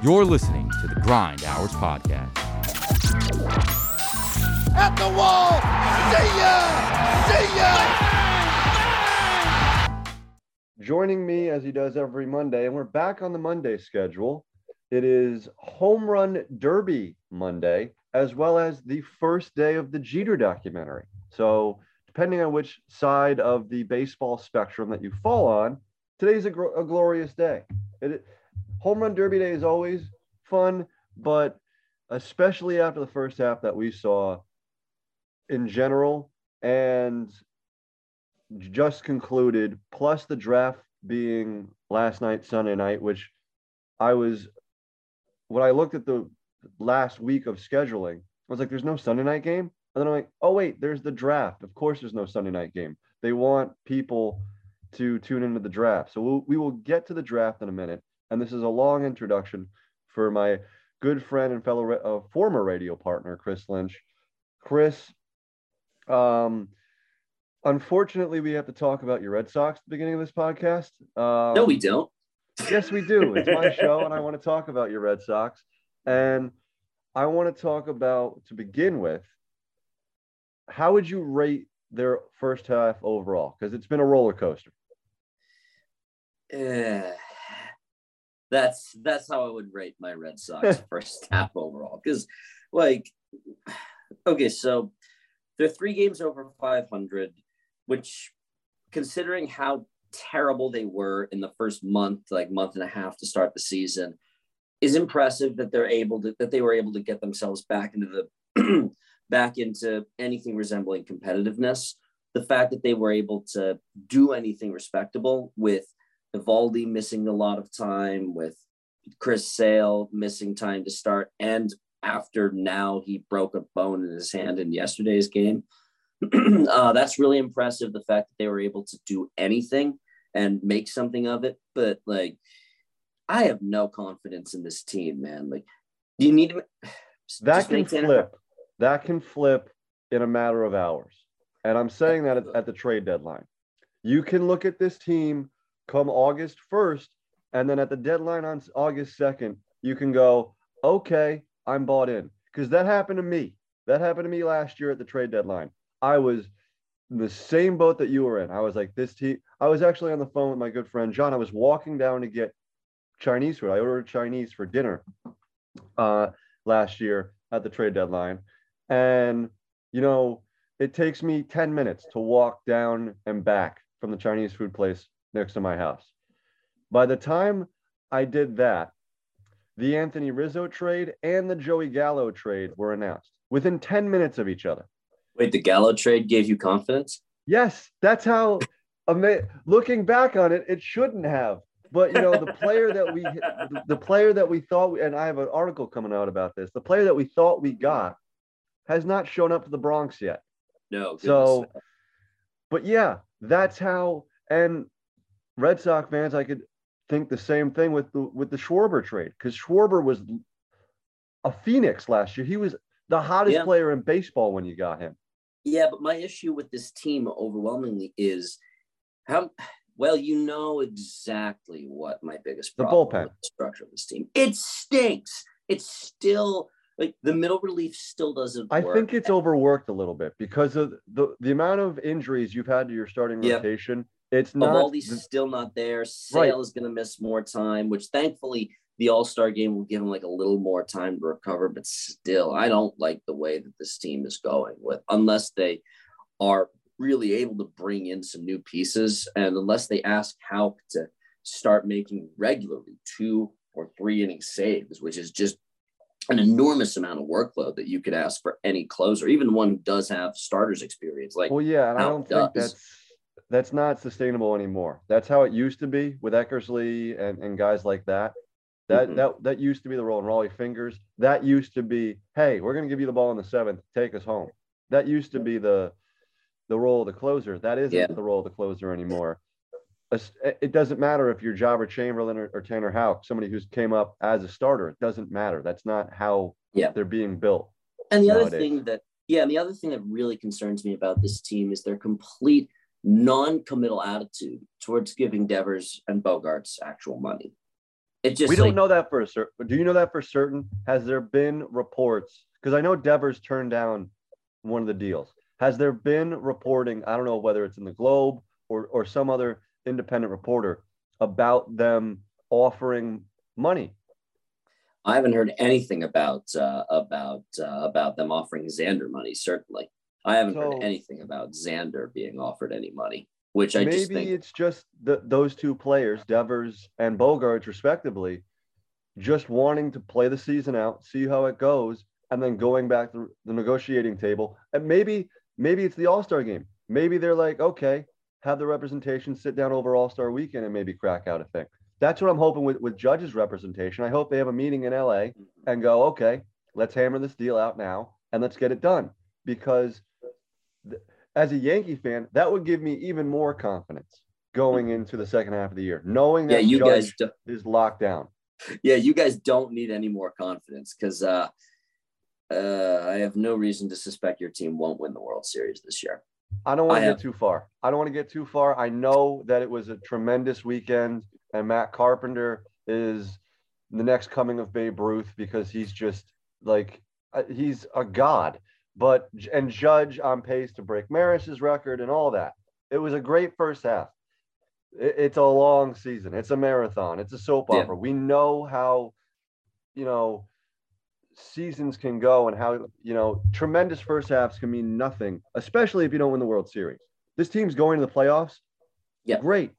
You're listening to the Grind Hours Podcast. At the wall! See ya! See ya! Joining me as he does every Monday, and we're back on the Monday schedule. It is Home Run Derby Monday, as well as the first day of the Jeter documentary. So, depending on which side of the baseball spectrum that you fall on, today's a, gr- a glorious day. It, home run derby day is always fun, but especially after the first half that we saw in general and just concluded, plus the draft being last night, Sunday night, which I was when I looked at the last week of scheduling, I was like, there's no Sunday night game. And then I'm like, oh wait, there's the draft. Of course, there's no Sunday night game. They want people to tune into the draft. So we'll, we will get to the draft in a minute. And this is a long introduction for my good friend and fellow uh, former radio partner, Chris Lynch. Chris, um, unfortunately, we have to talk about your Red Sox at the beginning of this podcast. Um, no, we don't. Yes, we do. It's my show, and I want to talk about your Red Sox. And I want to talk about, to begin with, how would you rate their first half overall? Because it's been a roller coaster. Uh, that's that's how I would rate my Red Sox first half overall. Because, like, okay, so they're three games over 500, which, considering how terrible they were in the first month, like month and a half to start the season, is impressive that they're able to that they were able to get themselves back into the back into anything resembling competitiveness. The fact that they were able to do anything respectable with Eovaldi missing a lot of time, with Chris Sale missing time to start, and after now he broke a bone in his hand in yesterday's game. uh, that's really impressive. The fact that they were able to do anything and make something of it. But like, I have no confidence in this team, man. Like, do you need to. That can flip. That can flip in a matter of hours. And I'm saying that at, at the trade deadline. You can look at this team come August 1st, and then at the deadline on August 2nd, you can go, okay, I'm bought in. Because that happened to me. That happened to me last year at the trade deadline. I was in the same boat that you were in. I was like, this team. I was actually on the phone with my good friend John. I was walking down to get Chinese food. I ordered Chinese for dinner uh, last year at the trade deadline. And, you know, it takes me 10 minutes to walk down and back from the Chinese food place next to my house. By the time I did that, the Anthony Rizzo trade and the Joey Gallo trade were announced within 10 minutes of each other. Wait, the Gallo trade gave you confidence? Yes, that's how. Looking back on it, it shouldn't have. But you know, the player that we, the player that we thought, and I have an article coming out about this. The player that we thought we got has not shown up to the Bronx yet. No. So, but yeah, that's how. And Red Sox fans, I could think the same thing with the with the Schwarber trade because Schwarber was a phoenix last year. He was the hottest yeah. player in baseball when you got him. Yeah, but my issue with this team overwhelmingly is how well you know exactly what my biggest problem the bullpen the structure of this team. It stinks. It's still like the middle relief still doesn't. I think it's overworked a little bit because of the the amount of injuries you've had to your starting yep. It's not. Eovaldi's still not there. Sale right. is going to miss more time, which thankfully the All Star game will give him like a little more time to recover. But still, I don't like the way that this team is going with unless they are really able to bring in some new pieces and unless they ask Houck to start making regularly two or three inning saves, which is just an enormous amount of workload that you could ask for any closer, even one who does have starters experience. Like, well, yeah, and I don't think does. that's that's not sustainable anymore. That's how it used to be with Eckersley and, and guys like that. That mm-hmm. that that used to be the role in Rollie Fingers. That used to be, hey, we're gonna give you the ball in the seventh, take us home. That used to be the the role of the closer. That isn't yeah. the role of the closer anymore. It doesn't matter if you're Joba Chamberlain or, or Tanner Houck, somebody who's came up as a starter. It doesn't matter. That's not how yeah. they're being built. And the nowadays. other thing that, yeah, and the other thing that really concerns me about this team is their complete non-committal attitude towards giving Devers and Bogaerts actual money. It just we don't like, know that for certain. Do you know that for certain? Has there been reports? Because I know Devers turned down one of the deals. Has there been reporting? I don't know whether it's in the Globe or or some other independent reporter about them offering money. I haven't heard anything about uh, about uh, about them offering Xander money. Certainly, I haven't So- heard anything about Xander being offered any money. Which I Maybe just think it's just the, those two players, Devers and Bogaerts, respectively, just wanting to play the season out, see how it goes, and then going back to the negotiating table. And maybe, maybe it's the All Star game. Maybe they're like, okay, have the representation sit down over All Star weekend and maybe crack out a thing. That's what I'm hoping with with Judge's representation. I hope they have a meeting in LA mm-hmm. and go, okay, let's hammer this deal out now and let's get it done. Because as a Yankee fan, that would give me even more confidence going into the second half of the year, knowing that yeah, you Judge guys is locked down. yeah, you guys don't need any more confidence because uh, uh, I have no reason to suspect your team won't win the World Series this year. I don't want to have- get too far. I don't want to get too far. I know that it was a tremendous weekend, and Matt Carpenter is the next coming of Babe Ruth because he's just like uh, he's a god. But and Judge on pace to break Maris's record and all that. It was a great first half. It- it's a long season. It's a marathon. It's a soap Yeah. opera. We know how, you know, seasons can go and how you know tremendous first halves can mean nothing, especially if you don't win the World Series. This team's going to the playoffs. Yeah. Great.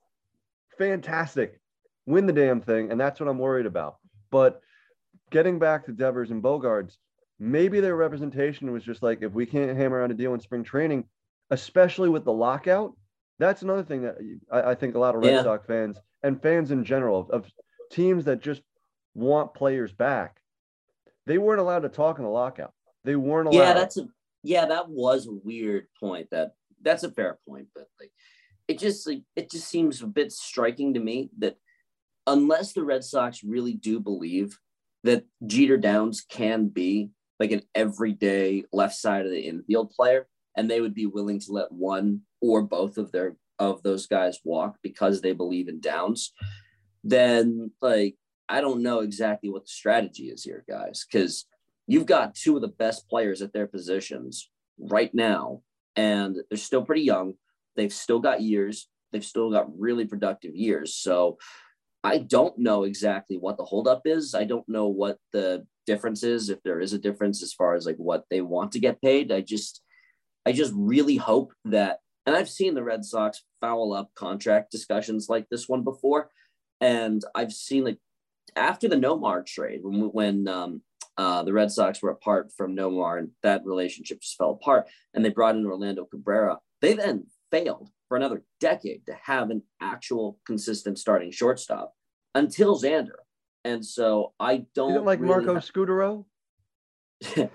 Fantastic. Win the damn thing. And that's what I'm worried about. But getting back to Devers and Bogaerts, maybe their representation was just like if we can't hammer out a deal in spring training, especially with the lockout, that's another thing that I, I think a lot of Red Yeah. Sox fans and fans in general of, of teams that just want players back, they weren't allowed to talk in the lockout. They weren't allowed. Yeah, that's a yeah, that was a weird point. That that's a fair point, but like it just like it just seems a bit striking to me that unless the Red Sox really do believe that Jeter Downs can be like an everyday left side of the infield player, and they would be willing to let one or both of their of those guys walk because they believe in Downs, then like I don't know exactly what the strategy is here, guys, because you've got two of the best players at their positions right now, and they're still pretty young. They've still got years. They've still got really productive years. So I don't know exactly what the holdup is. I don't know what the difference is, if there is a difference as far as like what they want to get paid. I just, I just really hope that, and I've seen the Red Sox foul up contract discussions like this one before, and I've seen like after the Nomar trade when when um, uh, the Red Sox were apart from Nomar and that relationship just fell apart, and they brought in Orlando Cabrera. They then failed for another decade to have an actual consistent starting shortstop until Xander. And so I don't You like really Marco Scutaro?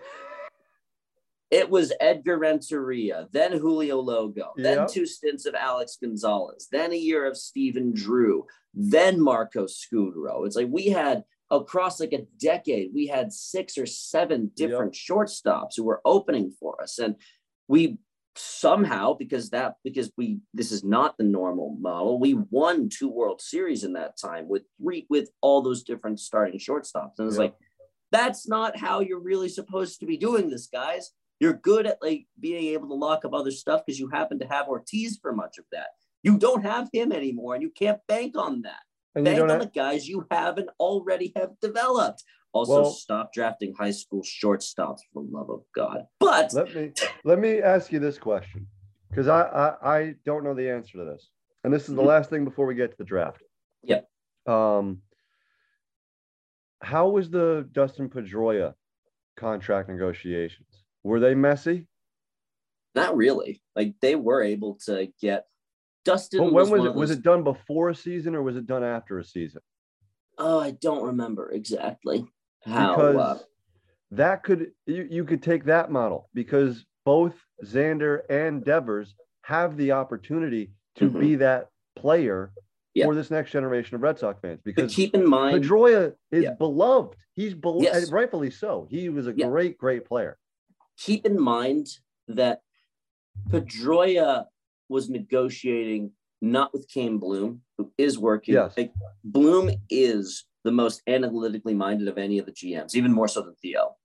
it was Edgar Renteria, then Julio Lugo, then two stints of Alex Gonzalez, then a year of Stephen Drew, then Marco Scutaro. It's like we had across like a decade, we had six or seven different shortstops who were opening for us. And we somehow, because that because we this is not the normal model, we won two World Series in that time with three with all those different starting shortstops. And it's Yeah. like that's not how you're really supposed to be doing this, guys. You're good at like being able to lock up other stuff because you happen to have Ortiz for much of that. You don't have him anymore, and you can't bank on that. And Bank on have, the guys you haven't already have developed. Also, Well- stop drafting high school shortstops for the love of God. But let me let me ask you this question because I, I I don't know the answer to this, and this is the Mhm. last thing before we get to the draft. Yeah. Um, how was the Dustin Pedroia contract negotiations? Were they messy? not really. Like they were able to get Dustin. But when was, was it? Was it done before a season or was it done after a season? Oh, I don't remember exactly how. because uh, that could you, you could take that model because both Xander and Devers have the opportunity to Mhm. be that player Yeah. for this next generation of Red Sox fans but because keep in mind, Pedroia is Yeah. beloved. He's beloved, Yes. rightfully so. He was a Yeah. great, great player. keep in mind that Pedroia was negotiating not with Chaim Bloom, who is working. Yes. Like Bloom is the most analytically minded of any of the GMs, even more so than Theo.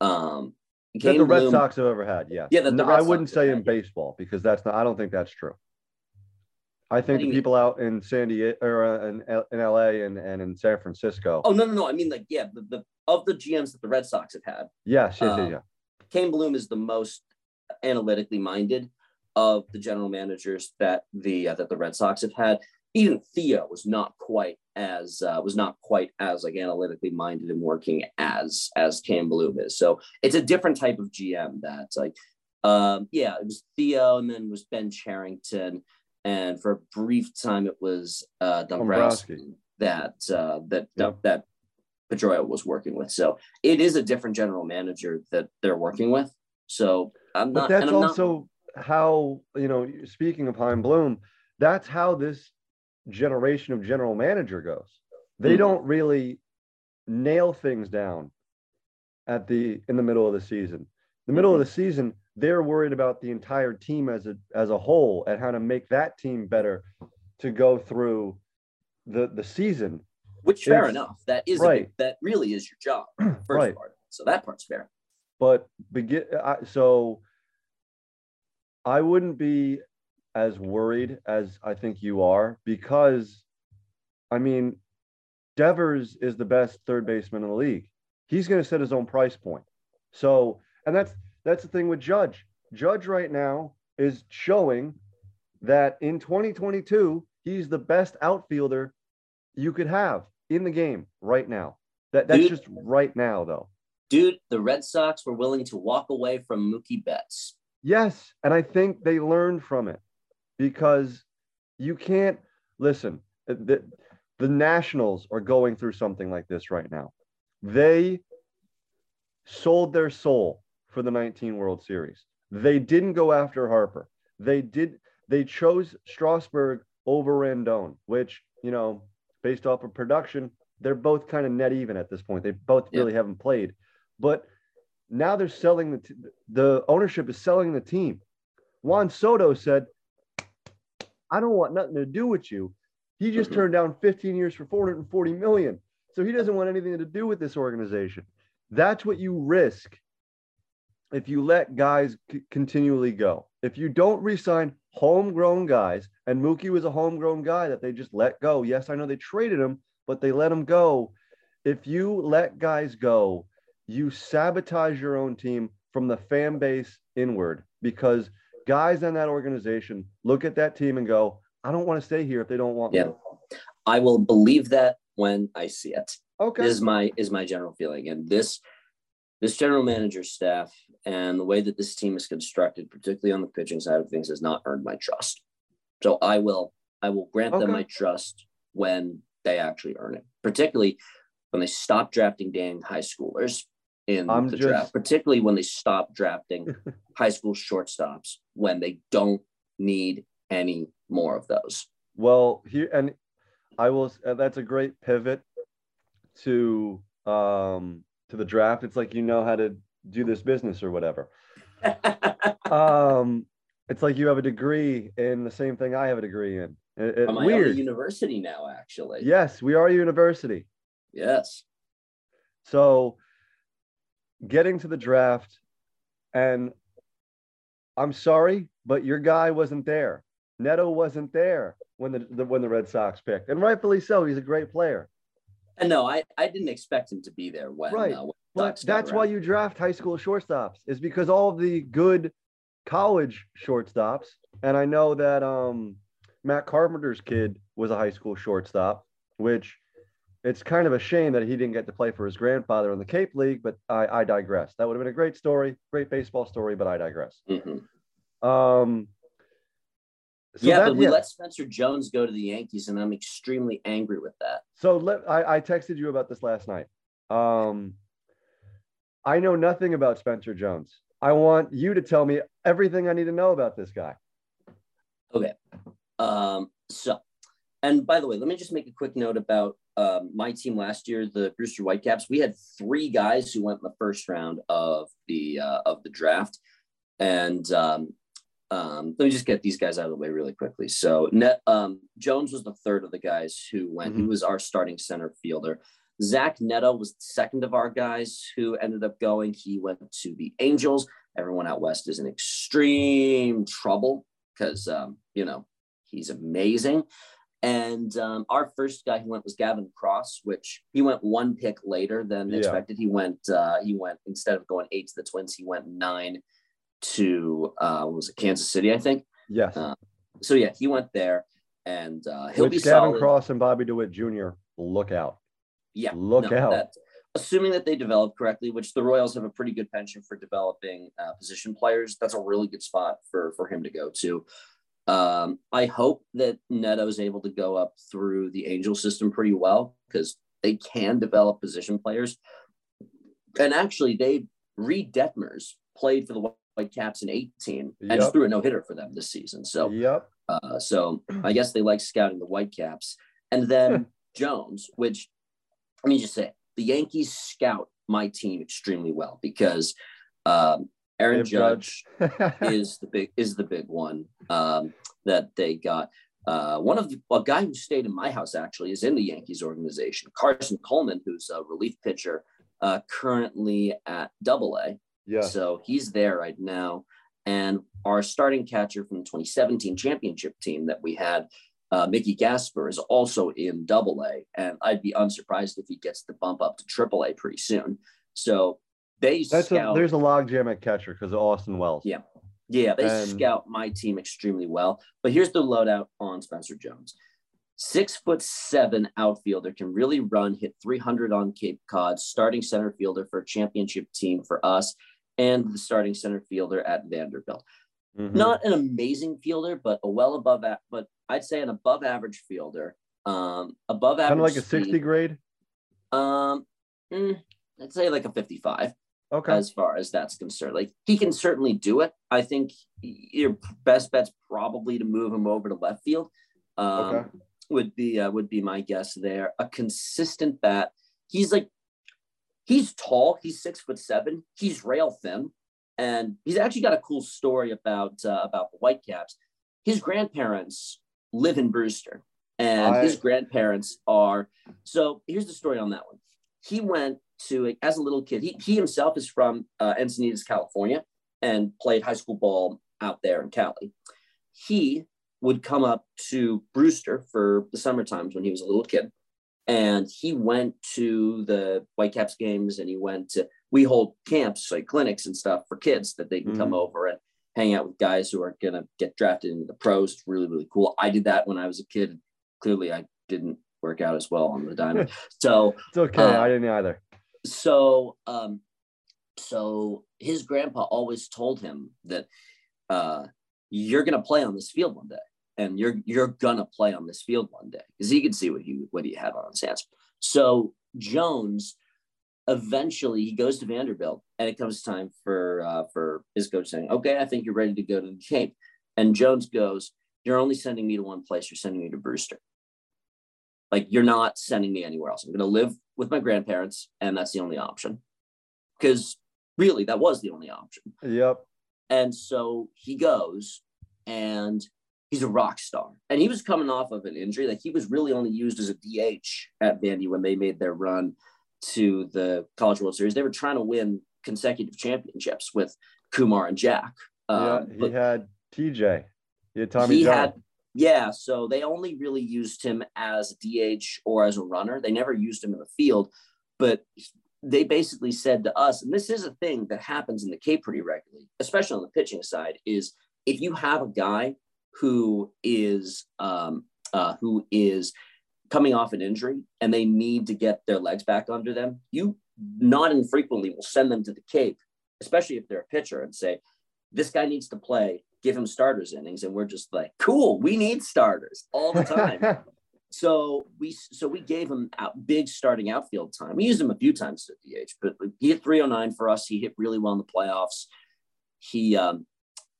Um, that the Red Bloom- Sox have ever had. Yeah. Yeah, No, I wouldn't say in had. baseball because that's not. I don't think that's true. I think do the mean? people out in San Diego or uh, in, in LA and, and in San Francisco. Oh no, no, no. I mean, like, yeah, the, the of the GMs that the Red Sox have had, yes, yes, um, yeah. Chaim Bloom is the most analytically minded of the general managers that the uh, that the Red Sox have had. Even Theo was not quite as uh, was not quite as like analytically minded and working as as Chaim Bloom is. So it's a different type of GM that's like, um, yeah, it was Theo, and then was Ben Cherington, and for a brief time it was uh, Dombrowski Dombrowski. that uh, that Yep. that Pedroia was working with. So it is a different general manager that they're working with. So I'm But that's and I'm also how you know. Speaking of Chaim Bloom, that's how this generation of general manager goes. They Mhm. don't really nail things down at the in the middle of the season. The middle of the season, they're worried about the entire team as a as a whole and how to make that team better to go through the the season. Which fair It's- enough. That is right. big- that really is your job. First Right. part. So that part's fair. but begin I, so i wouldn't be as worried as i think you are because i mean devers is the best third baseman in the league. He's going to set his own price point. So and that's that's the thing with judge. Judge right now is showing that in 2022 he's the best outfielder you could have in the game right now. That that's Dude. just right now though. Dude, the Red Sox were willing to walk away from Mookie Betts. Yes, and I think they learned from it because you can't listen. The, the Nationals are going through something like this right now. They sold their soul for the 19 World Series. They didn't go after Harper. They did. They chose Strasburg over Rendon, which you know, based off of production, they're both kind of net even at this point. They both Yeah. really haven't played, but now they're selling the t- the ownership is selling the team. Juan Soto said, "I don't want nothing to do with you." He just Mhm. turned down 15 years for 440 million, so he doesn't want anything to do with this organization. That's what you risk if you let guys c- continually go. If you don't re-sign homegrown guys, and Mookie was a homegrown guy that they just let go. Yes, I know they traded him, but they let him go. If you let guys go, you sabotage your own team from the fan base inward because guys in that organization look at that team and go, I don't want to stay here if they don't want Yeah. me. I will believe that when I see it. Okay. is my is my general feeling and this this general manager staff and the way that this team is constructed particularly on the pitching side of things has not earned my trust so i will i will grant them my trust when they actually earn it particularly when they stop drafting dang high schoolers in I'm the just- draft particularly when they stop drafting high school shortstops when they don't need any more of those Well, here and I will. uh, That's a great pivot to um to the draft. It's like you know how to do this business or whatever. Um, it's like you have a degree in the same thing I have a degree in. It- it- I'm a weird. university now actually Yes, we are a university. yes So getting to the draft, and I'm sorry, but your guy wasn't there. Neto wasn't there when the, the when the Red Sox picked, and rightfully so. He's a great player. And no, I, I didn't expect him to be there when. Right. Uh, when But that's why you draft high school shortstops, is because all of the good college shortstops, and I know that um, Matt Carpenter's kid was a high school shortstop, which it's kind of a shame that he didn't get to play for his grandfather in the Cape League, but I, I digress. That would have been a great story, great baseball story, but I digress. Mhm. Um, so yeah, that- but we let Spencer Jones go to the Yankees, and I'm extremely angry with that. So let I, I texted you about this last night. Um, I know nothing about Spencer Jones. I want you to tell me everything I need to know about this guy. Okay. Um, so, and by the way, let me just make a quick note about um, my team last year, the Brewster Whitecaps. We had three guys who went in the first round of the uh, of the draft, and um, um, let me just get these guys out of the way really quickly. So net um, Jones was the third of the guys who went. Mm-hmm. He was our starting center fielder. Zach Neto was the second of our guys who ended up going. He went to the Angels. Everyone out west is in extreme trouble because um, you know he's amazing. And um, our first guy who went was Gavin Cross, which he went one pick later than yeah. expected. He went uh, he went instead of going eight to the Twins, he went nine to uh, was it Kansas City, I think. Yes. Uh, so yeah, he went there, and uh, he'll which be Gavin solid. Cross and Bobby DeWitt Jr. Look out. Yeah, look no, out. That, assuming that they develop correctly, which the Royals have a pretty good penchant for developing uh, position players, that's a really good spot for for him to go to. Um, I hope that Neto is able to go up through the Angel system pretty well because they can develop position players. And actually, they Reid Detmers played for the Whitecaps in 18 and yep. just threw a no hitter for them this season. So, yep. Uh, so I guess they like scouting the Whitecaps. And then Jones, which let me just say, the Yankees scout my team extremely well because um, Aaron Judge, is the big is the big one um, that they got. Uh, one of the, a guy who stayed in my house actually is in the Yankees organization. Carson Coleman, who's a relief pitcher, uh, currently at Double A. Yeah. So he's there right now. And our starting catcher from the 2017 championship team that we had, uh, Mickey Gasper, is also in Double A, and I'd be unsurprised if he gets the bump up to Triple A pretty soon. So they That's scout. A, there's a logjam at catcher because of Austin Wells. Yeah. Yeah, they And- scout my team extremely well. But here's the loadout on Spencer Jones. Six foot seven outfielder can really run, hit 300 on Cape Cod, starting center fielder for a championship team for us, and the starting center fielder at Vanderbilt. Mhm. Not an amazing fielder, but a well above, a- but I'd say an above average fielder. Um, above average. kind of like a 60 grade. Um, mm, I'd say like a 55 Okay. as far as that's concerned. Like he can certainly do it. I think your best bet's probably to move him over to left field. Um, Okay. Would be uh, would be my guess there. A consistent bat. He's like he's tall. He's six foot seven. He's rail thin, and he's actually got a cool story about uh, about the Whitecaps. His grandparents live in Brewster, and I- his grandparents are. So here's the story on that one. He went to as a little kid. He he himself is from uh, Encinitas, California, and played high school ball out there in Cali. He would come up to Brewster for the summer times when he was a little kid, and he went to the Whitecaps games, and he went to. We hold camps like clinics and stuff for kids that they can come over and hang out with guys who are gonna get drafted into the pros. It's really really cool. I did that when I was a kid. Clearly, I didn't work out as well on the diamond. so It's okay. Uh, I didn't either. So um so his grandpa always told him that uh you're gonna play on this field one day and you're you're gonna play on this field one day. Because he could see what he what he had on his hands. So jones eventually he goes to vanderbilt and it comes time for uh for his coach saying okay i think you're ready to go to the cape and jones goes you're only sending me to one place you're sending me to brewster like you're not sending me anywhere else i'm going to live with my grandparents and that's the only option because really that was the only option Yep. and so he goes and he's a rock star and he was coming off of an injury like he was really only used as a dh at vandy when they made their run to the college world series they were trying to win consecutive championships with kumar and jack Yeah. Um, He had TJ. He had Tommy he John. had yeah so they only really used him as dh or as a runner. They never used him in the field but they basically said to us and this is a thing that happens in the cape pretty regularly especially on the pitching side is if you have a guy who is um, uh, who is coming off an injury and they need to get their legs back under them you not infrequently will send them to the cape especially if they're a pitcher and say this guy needs to play give him starters innings and we're just like cool we need starters all the time. So we so we gave him out big starting outfield time. We used him a few times at the age but he hit 309 for us. He hit really well in the playoffs. He um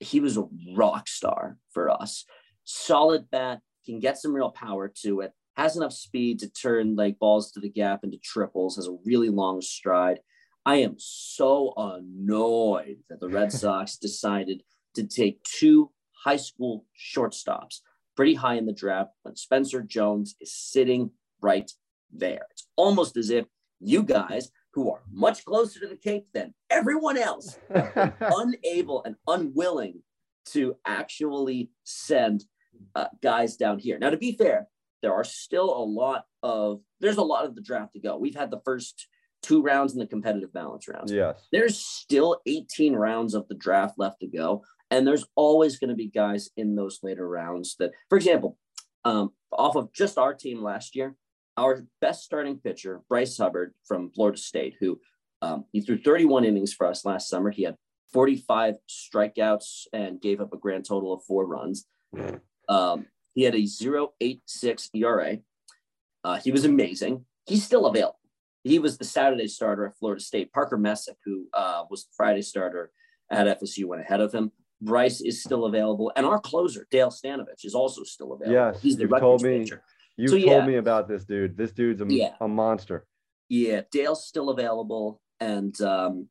he was a rock star for us. Solid bat can get some real power to it has enough speed to turn like balls to the gap into triples has a really long stride. I am so annoyed that the red sox decided to take two high school shortstops pretty high in the draft, but Spencer Jones is sitting right there. It's almost as if you guys, who are much closer to the Cape than everyone else, are unable and unwilling to actually send uh, guys down here. Now, to be fair, there are still a lot of there's a lot of the draft to go. We've had the first two rounds in the competitive balance rounds. yes. There's still 18 rounds of the draft left to go. And there's always going to be guys in those later rounds that, for example, um, off of just our team last year, our best starting pitcher, Bryce Hubbard from Florida State, who um, he threw 31 innings for us last summer. He had 45 strikeouts and gave up a grand total of four runs. Um, he had a 0.86 ERA. Uh, he was amazing. He's still available. He was the Saturday starter at Florida State. Parker Messick, who uh, was the Friday starter at FSU, went ahead of him. Bryce is still available, and our closer Dale Stanovich is also still available. Yes, he's the told me. pitcher. You So, told yeah. me about this dude. This dude's a, Yeah. a monster. Yeah, Dale's still available, and um,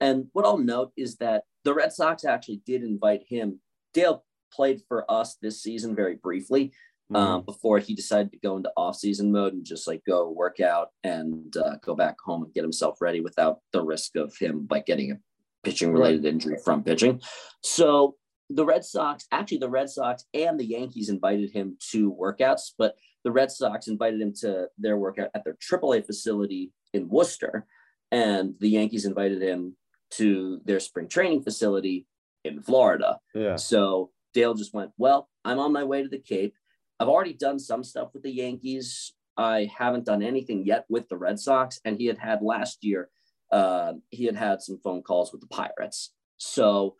and what I'll note is that the Red Sox actually did invite him. Dale played for us this season very briefly Mm-hmm. um, before he decided to go into off-season mode and just like go work out and uh, go back home and get himself ready without the risk of him like getting a pitching related injury from pitching. So the Red Sox, actually the Red Sox and the Yankees invited him to workouts, but the Red Sox invited him to their workout at their AAA facility in Worcester, and the Yankees invited him to their spring training facility in Florida. yeah. So Dale just went, Well, I'm on my way to the Cape. I've already done some stuff with the Yankees. I haven't done anything yet with the Red Sox. And he had had last year, uh, he had had some phone calls with the Pirates. So,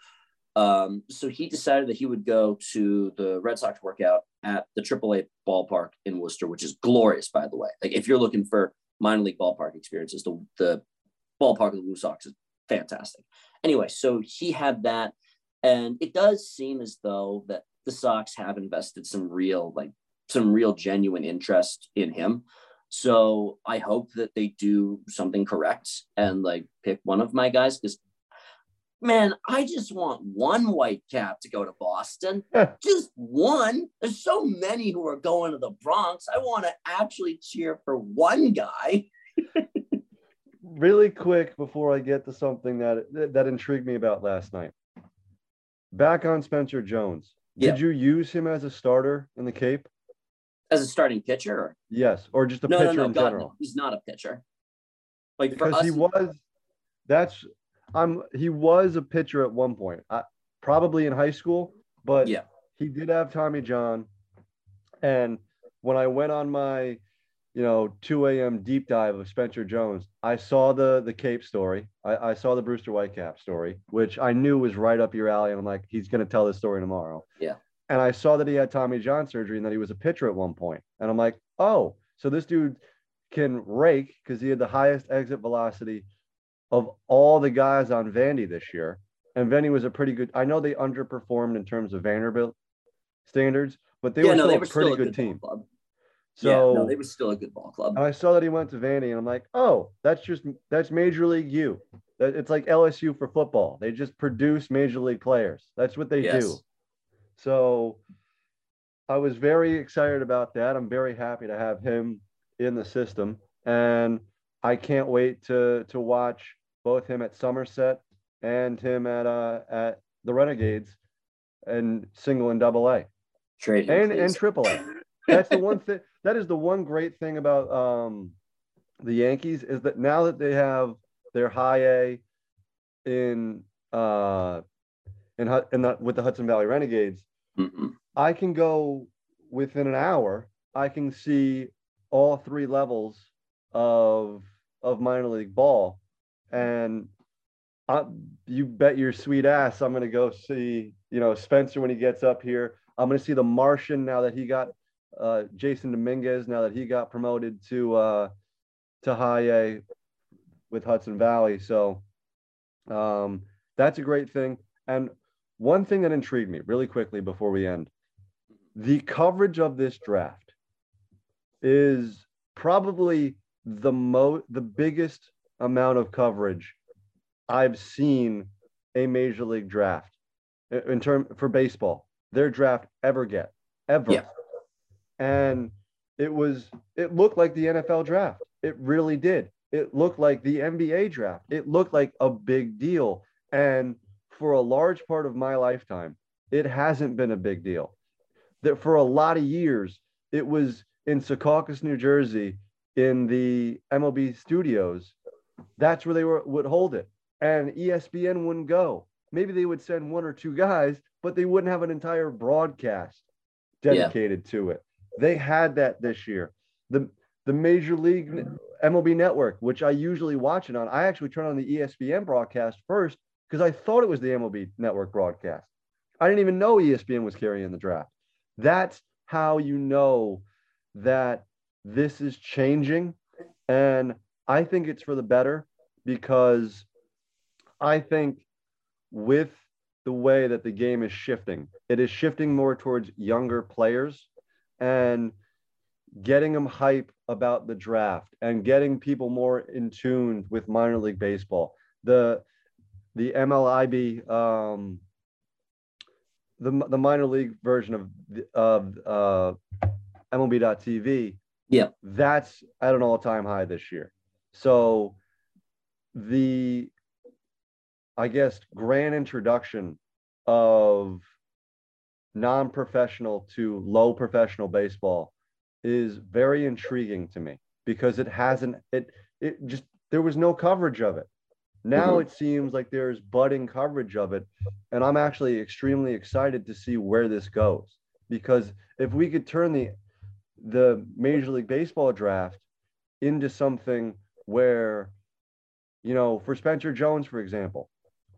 um, so he decided that he would go to the Red Sox workout at the AAA ballpark in Worcester, which is glorious, by the way. Like if you're looking for minor league ballpark experiences, the, the ballpark of the WooSox is fantastic. Anyway, so he had that. And it does seem as though that the Sox have invested some real, like some real genuine interest in him. So I hope that they do something correct and like pick one of my guys because man, I just want one white cap to go to Boston. just one. There's so many who are going to the Bronx. I want to actually cheer for one guy. Really quick before I get to something that that intrigued me about last night. Back on Spencer Jones. Did you use him as a starter in the Cape? As a starting pitcher, or Yes, or just a no, no, pitcher no, in God, general? no, he's not a pitcher. Like for because us, he was that's i'm he was a pitcher at one point I, probably in high school but Yeah. he did have tommy john and when i went on my you know 2 a.m deep dive of spencer jones i saw the the cape story i, I saw the brewster whitecap story which i knew was right up your alley and i'm like he's going to tell this story tomorrow Yeah. And i saw that he had tommy john surgery and that he was a pitcher at one point. and i'm like oh so this dude can rake because he had the highest exit velocity of all the guys on Vandy this year. And Vandy was a pretty good. I know they underperformed in terms of Vanderbilt standards, but they yeah, were no, still they a pretty still a good, good team. club. So yeah, no, they were still a good ball club. and I saw that he went to Vandy, and I'm like, oh, that's just that's Major League U. It's like LSU for football. They just produce Major League players. That's what they Yes. do. So I was very excited about that. I'm very happy to have him in the system, and I can't wait to to watch both him at Somerset and him at uh at the Renegades and single and double A Trade him, and and triple A. That's the one thing. That is the one great thing about um, the Yankees is that now that they have their high A in uh, in, Hud- in the, with the Hudson Valley Renegades, Mhm. I can go within an hour. I can see all three levels of of minor league ball, and I, you bet your sweet ass I'm gonna go see you know Spencer when he gets up here. I'm gonna see the Martian now that he got uh, Jasson Dominguez now that he got promoted to uh, to high A with Hudson Valley. So um, that's a great thing. And one thing that intrigued me really quickly before we end the coverage of this draft is probably the mo the biggest amount of coverage I've seen a major league draft in- term for baseball their draft ever get, ever. Yeah. And it was, it looked like the NFL draft. It really did. It looked like the NBA draft. It looked like a big deal. And for a large part of my lifetime, it hasn't been a big deal. That for a lot of years, it was in Secaucus, New Jersey, in the MLB studios. That's where they were would hold it, and ESPN wouldn't go. Maybe they would send one or two guys, but they wouldn't have an entire broadcast dedicated to it. They had that this year. The the Major League MLB Network, which I usually watch it on, I actually turn on the ESPN broadcast first because I thought it was the MLB Network broadcast. I didn't even know ESPN was carrying the draft. That's how you know that this is changing. And I think it's for the better because I think with the way that the game is shifting, it is shifting more towards younger players and getting them hype about the draft and getting people more in tune with minor league baseball. The the MiLB um, the, the minor league version of the- of uh, MLB.TV. Yeah. that's at an all time high this year. So the I guess grand introduction of non-professional to low professional baseball is very intriguing to me because it hasn't it it just there was no coverage of it. Now it seems like there's budding coverage of it and I'm actually extremely excited to see where this goes. Because if we could turn the the Major League Baseball draft into something where you know for Spencer Jones for example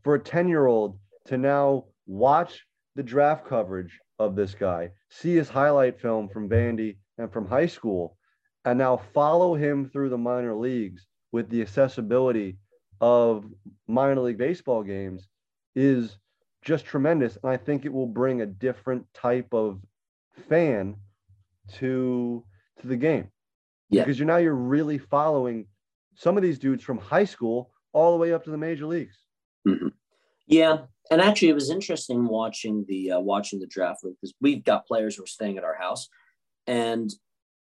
for a 10 year old to now watch the draft coverage of this guy see his highlight film from Vandy and from high school and now follow him through the minor leagues with the accessibility of minor league baseball games is just tremendous. And I think it will bring a different type of fan to to the game. Yeah. Because you're now you're really following some of these dudes from high school all the way up to the major leagues. Yeah, and actually, it was interesting watching the uh, watching the draft because we've got players who are staying at our house, and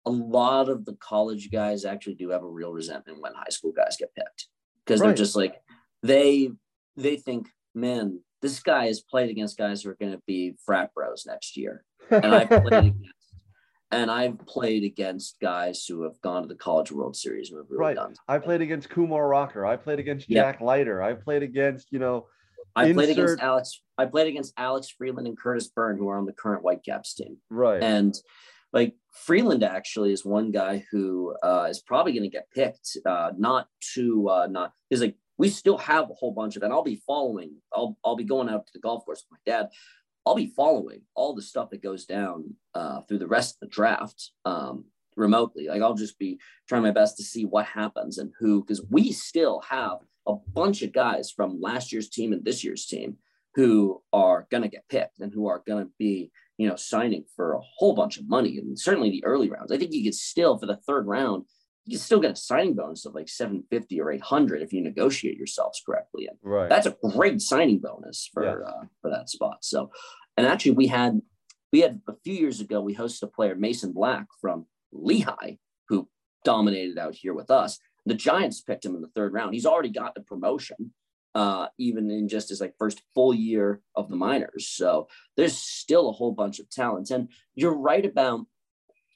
a lot of the college guys actually do have a real resentment when high school guys get picked because they're just like they they think, man, this guy has played against guys who are going to be frat bros next year, and I played against. And I've played against guys who have gone to the College World Series and have really Right. done. I played against Kumar Rocker. I played against Yeah. Jack Leiter. I played against, you know, I played against Alex. I played against Alex Freeland and Curtis Byrne, who are on the current Whitecaps team. right. And like Freeland actually is one guy who uh, is probably going to get picked. Uh, not to uh, not is like we still have a whole bunch of, and I'll be following. I'll I'll be going out to the golf course with my dad. I'll be following all the stuff that goes down uh, through the rest of the draft um, remotely. Like I'll just be trying my best to see what happens and who, because we still have a bunch of guys from last year's team and this year's team who are going to get picked and who are going to be, you know, signing for a whole bunch of money and certainly the early rounds. I think you could still, for the third round, you can still get a signing bonus of like 750 or 800 if you negotiate yourselves correctly. And right. that's a great signing bonus for Yes. uh, for that spot. So, and actually, we had we had a few years ago we hosted a player Mason Black from Lehigh who dominated out here with us. The Giants picked him in the third round. He's already got the promotion, uh, even in just his like first full year of the minors. So there's still a whole bunch of talent. And you're right about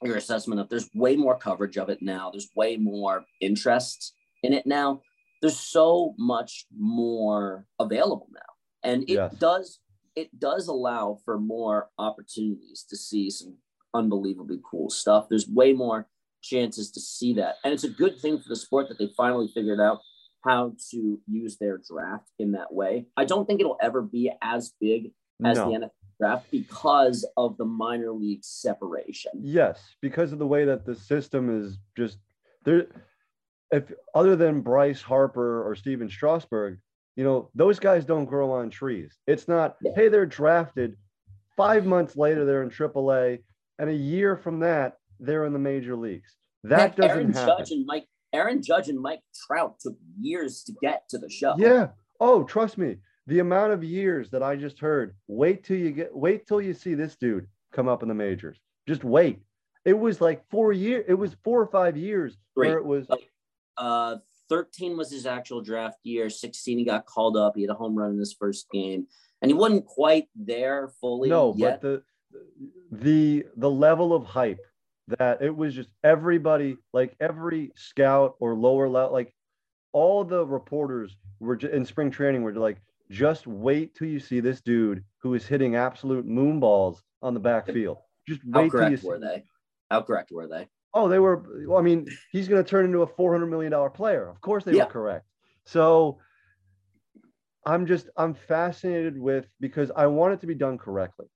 your assessment of there's way more coverage of it now. There's way more interest in it now. There's so much more available now. And it Yes. does it does allow for more opportunities to see some unbelievably cool stuff. There's way more chances to see that. And it's a good thing for the sport that they finally figured out how to use their draft in that way. I don't think it'll ever be as big as no. the NFL draft because of the minor league separation. Yes, because of the way that the system is just there. If other than Bryce Harper or Steven Strasburg, you know, those guys don't grow on trees. It's not, Yeah. hey, they're drafted. Five months later, they're in AAA, and a year from that, they're in the major leagues. That Heck, doesn't Aaron happen. Judge and Mike Aaron Judge and Mike Trout took years to get to the show. Yeah. Oh, trust me. the amount of years that I just heard, wait till you get, wait till you see this dude come up in the majors. Just wait. It was like four years. It was four or five years Great. where it was. Uh, 13 was his actual draft year. 16, he got called up. He had a home run in his first game, and he wasn't quite there fully. No, yet. but the the the level of hype that it was just everybody, like every scout or lower level, like all the reporters were in spring training were like, just wait till you see this dude who is hitting absolute moon balls on the backfield. Just How wait till you correct see. were they? How correct were they? Oh, they were. Well, I mean, he's going to turn into a four hundred million dollar player. Of course, they Yeah. were correct. So, I'm just I'm fascinated with because I want it to be done correctly.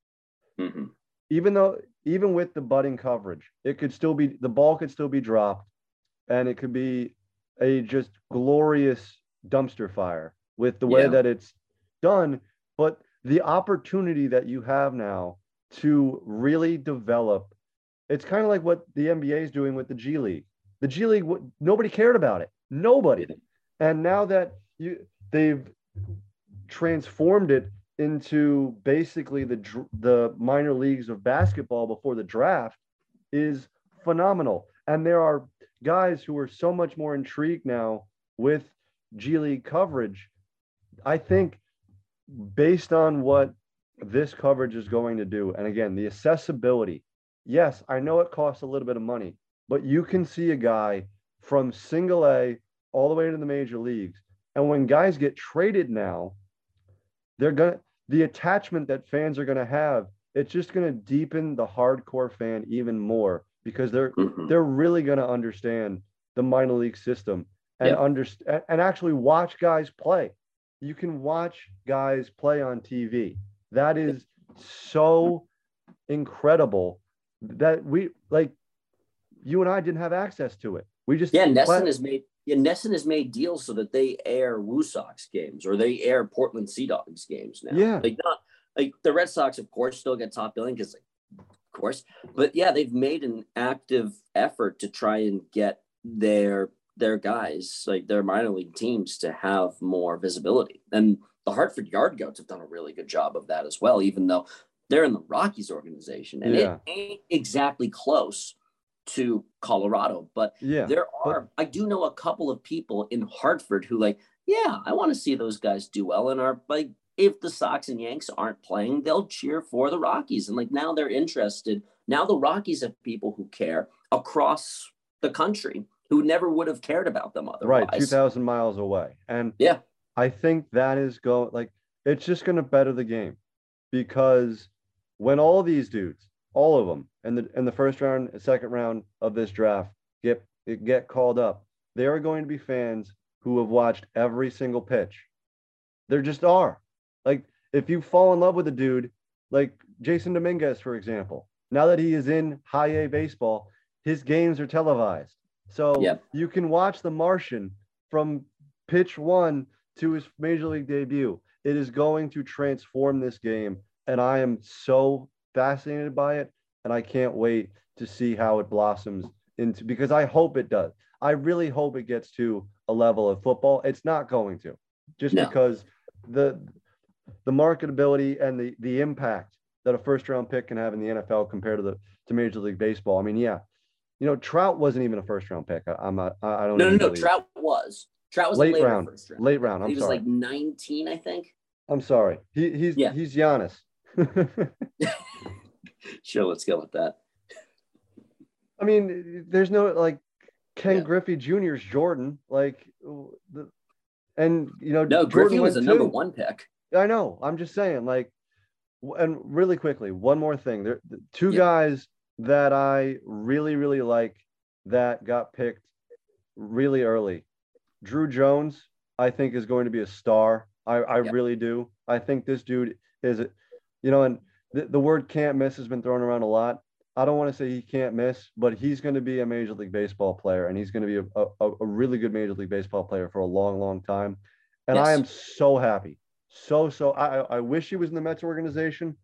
hmm Even though, even with the budding coverage, it could still be the ball could still be dropped, and it could be a just glorious dumpster fire with the way Yeah. that it's done. But the opportunity that you have now to really develop it's kind of like what the NBA is doing with the G League. The G League, nobody cared about it. Nobody. And now that you they've transformed it into basically the the minor leagues of basketball before the draft is phenomenal. And there are guys who are so much more intrigued now with G League coverage. I think based on what this coverage is going to do, and again, the accessibility. Yes, I know it costs a little bit of money, but you can see a guy from single A all the way to the major leagues. And when guys get traded now, they're gonna the attachment that fans are gonna have, it's just gonna deepen the hardcore fan even more because they're Mhm. they're really gonna understand the minor league system and understand and actually watch guys play. You can watch guys play on TV. That is so incredible that we like you and I didn't have access to it. We just Yeah, play- NESN has made yeah, NESN has made deals so that they air WooSox games or they air Portland Sea Dogs games now. Yeah. Like not like the Red Sox, of course, still get top billing because of course. But yeah, they've made an active effort to try and get their their guys, like their minor league teams, to have more visibility. And the Hartford Yard Goats have done a really good job of that as well, even though they're in the Rockies organization and Yeah. it ain't exactly close to Colorado, but yeah. there but- are i do know a couple of people in hartford who like yeah i want to see those guys do well and are like if the sox and yanks aren't playing they'll cheer for the rockies and like now they're interested now the rockies have people who care across the country who never would have cared about them otherwise right 2000 miles away and Yeah. i think that is go like it's just going to better the game because when all these dudes all of them in the in the first round and second round of this draft get get called up. They are going to be fans who have watched every single pitch. There just are. Like if you fall in love with a dude like Jasson Dominguez for example now that he is in high a baseball his games are televised. So Yeah. you can watch the martian from pitch one to his major league debut. It is going to transform this game and i am so fascinated by it and i can't wait to see how it blossoms into because i hope it does. I really hope it gets to a level of football. It's not going to just No. because the the marketability and the the impact that a first round pick can have in the nfl compared to the to major league baseball. I mean yeah you know trout wasn't even a first round pick. I, i'm not i don't no no no trout was. Trout was late round first round. late round i'm he was sorry. like 19 i think. I'm sorry. He, he's Yeah. he's Giannis. sure let's go with that I mean, there's no like Ken Yeah. Griffey Jr.'s Jordan, like the, and you know, no Jordan griffey was a number one pick I know. I'm just saying, like, and really quickly, one more thing. There, two Yeah. guys that I really, really like that got picked really early. Druw Jones, I think, is going to be a star. I, I Yep. really do. I think this dude is, you know, and the, the word can't miss has been thrown around a lot. I don't want to say he can't miss, but he's going to be a Major League Baseball player, and he's going to be a, a, a really good Major League Baseball player for a long, long time. And I am so happy, so so. I I- wish he was in the Mets organization,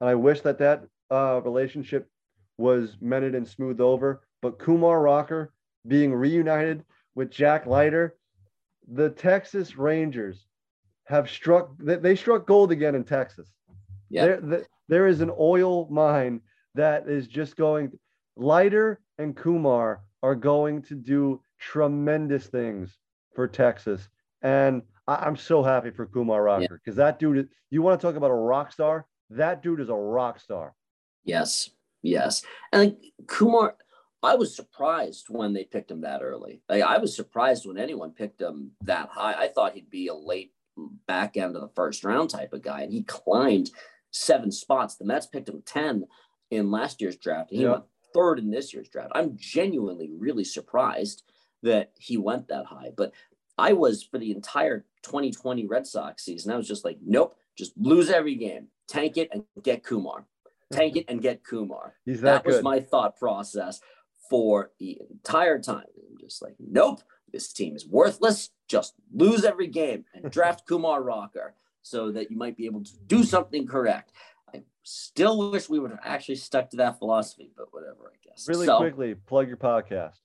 and I wish that that uh, relationship was mended and smoothed over. But Kumar Rocker being reunited with Jack Leiter, the Texas Rangers have struck they, they struck gold again in Texas. Yeah. There, is an oil mine that is just going Leiter and Kumar are going to do tremendous things for Texas. And I, am so happy for Kumar Rocker because yeah. that dude, you want to talk about a rock star? That dude is a rock star. Yes. Yes. And Kumar, I was surprised when they picked him that early. Like, I was surprised when anyone picked him that high. I thought he'd be a late back end of the first round type of guy, and he climbed seven spots. The Mets picked him 10 in last year's draft, and he yeah. went third in this year's draft. I'm genuinely really surprised that he went that high. But I was for the entire 2020 Red Sox season, I was just like, nope, just lose every game, tank it, and get Kumar. Tank it and get Kumar. He's that, that was my thought process for the entire time. I'm just like, nope, this team is worthless. Just lose every game and draft Kumar Rocker so that you might be able to do something correct. I still wish we would have actually stuck to that philosophy, but whatever, I guess. Really so, quickly, plug your podcast.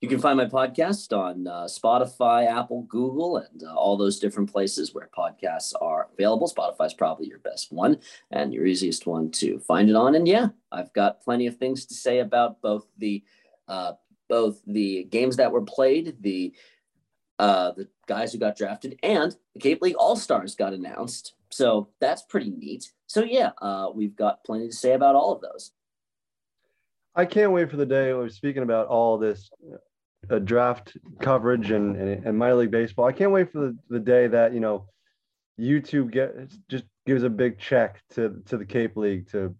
You can find my podcast on uh, Spotify, Apple, Google, and uh, all those different places where podcasts are available. Spotify is probably your best one and your easiest one to find it on. And yeah, I've got plenty of things to say about both the uh, both the games that were played, the uh, the guys who got drafted, and the Cape League All Stars got announced. So that's pretty neat. So yeah, uh, we've got plenty to say about all of those. I can't wait for the day we're speaking about all this uh, draft coverage and, and, and minor league baseball. I can't wait for the, the day that you know YouTube get just gives a big check to to the Cape League to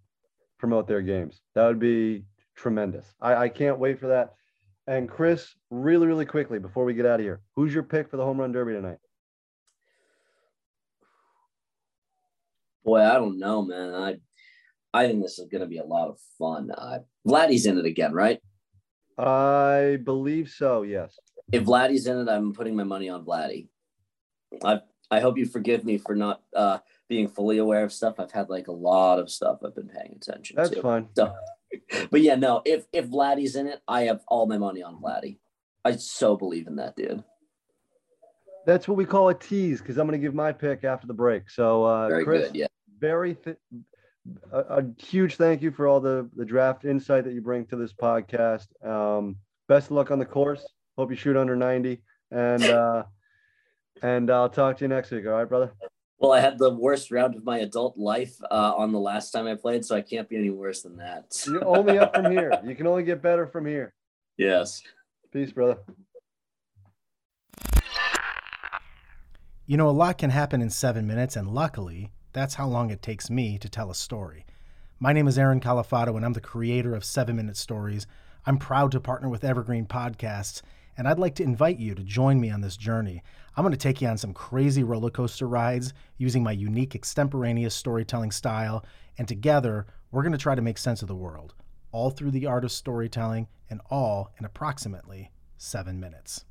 promote their games. That would be tremendous. I, I can't wait for that. And Chris, really, really quickly before we get out of here, who's your pick for the home run derby tonight? Boy, I don't know, man. I I think this is going to be a lot of fun. Uh, Vladdy's in it again, right? I believe so. Yes. If Vladdy's in it, I'm putting my money on Vladdy. I I hope you forgive me for not uh, being fully aware of stuff. I've had like a lot of stuff I've been paying attention That's to. That's fine. So but yeah, no, if if Vladdy's in it, I have all my money on Vladdy. I so believe in that dude. That's what we call a tease because I'm going to give my pick after the break. So, uh, very Chris, good. Yeah. Very th- a, a, huge thank you for all the the draft insight that you bring to this podcast. Um, best of luck on the course. Hope you shoot under 90, and uh, and I'll talk to you next week. All right, brother. Well, I had the worst round of my adult life uh, on the last time I played, so I can't be any worse than that. You're only up from here. You can only get better from here. Yes. Peace, brother. You know, a lot can happen in seven minutes, and luckily, that's how long it takes me to tell a story. My name is Aaron Califato, and I'm the creator of Seven Minute Stories. I'm proud to partner with Evergreen Podcasts, and I'd like to invite you to join me on this journey. I'm going to take you on some crazy roller coaster rides using my unique extemporaneous storytelling style, and together we're going to try to make sense of the world, all through the art of storytelling and all in approximately seven minutes.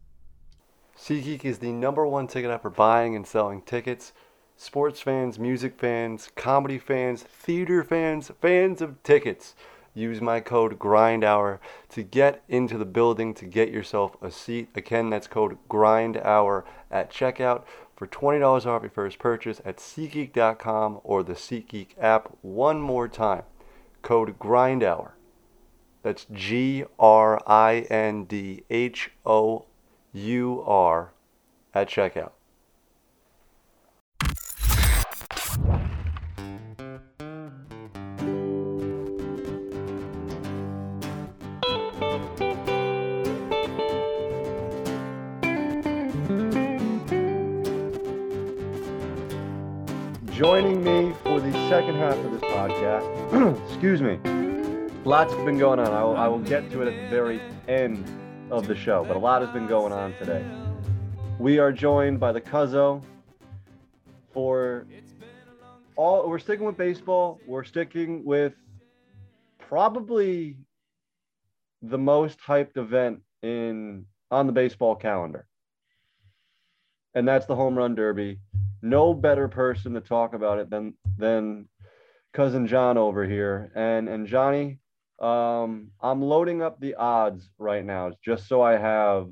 SeatGeek is the number one ticket app for buying and selling tickets. Sports fans, music fans, comedy fans, theater fans, fans of tickets use my code GRINDHOUR to get into the building to get yourself a seat. Again, that's code GRINDHOUR at checkout for $20 off your first purchase at SeatGeek.com or the SeatGeek app. One more time, code GRINDHOUR. That's G R I N D H O U R at checkout. Second half of this podcast. Excuse me. Lots has been going on. I will, I will get to it at the very end of the show, but a lot has been going on today. We are joined by the Cuzzo for all. We're sticking with baseball. We're sticking with probably the most hyped event in on the baseball calendar, and that's the home run derby no better person to talk about it than than cousin John over here. And and Johnny, um, I'm loading up the odds right now just so I have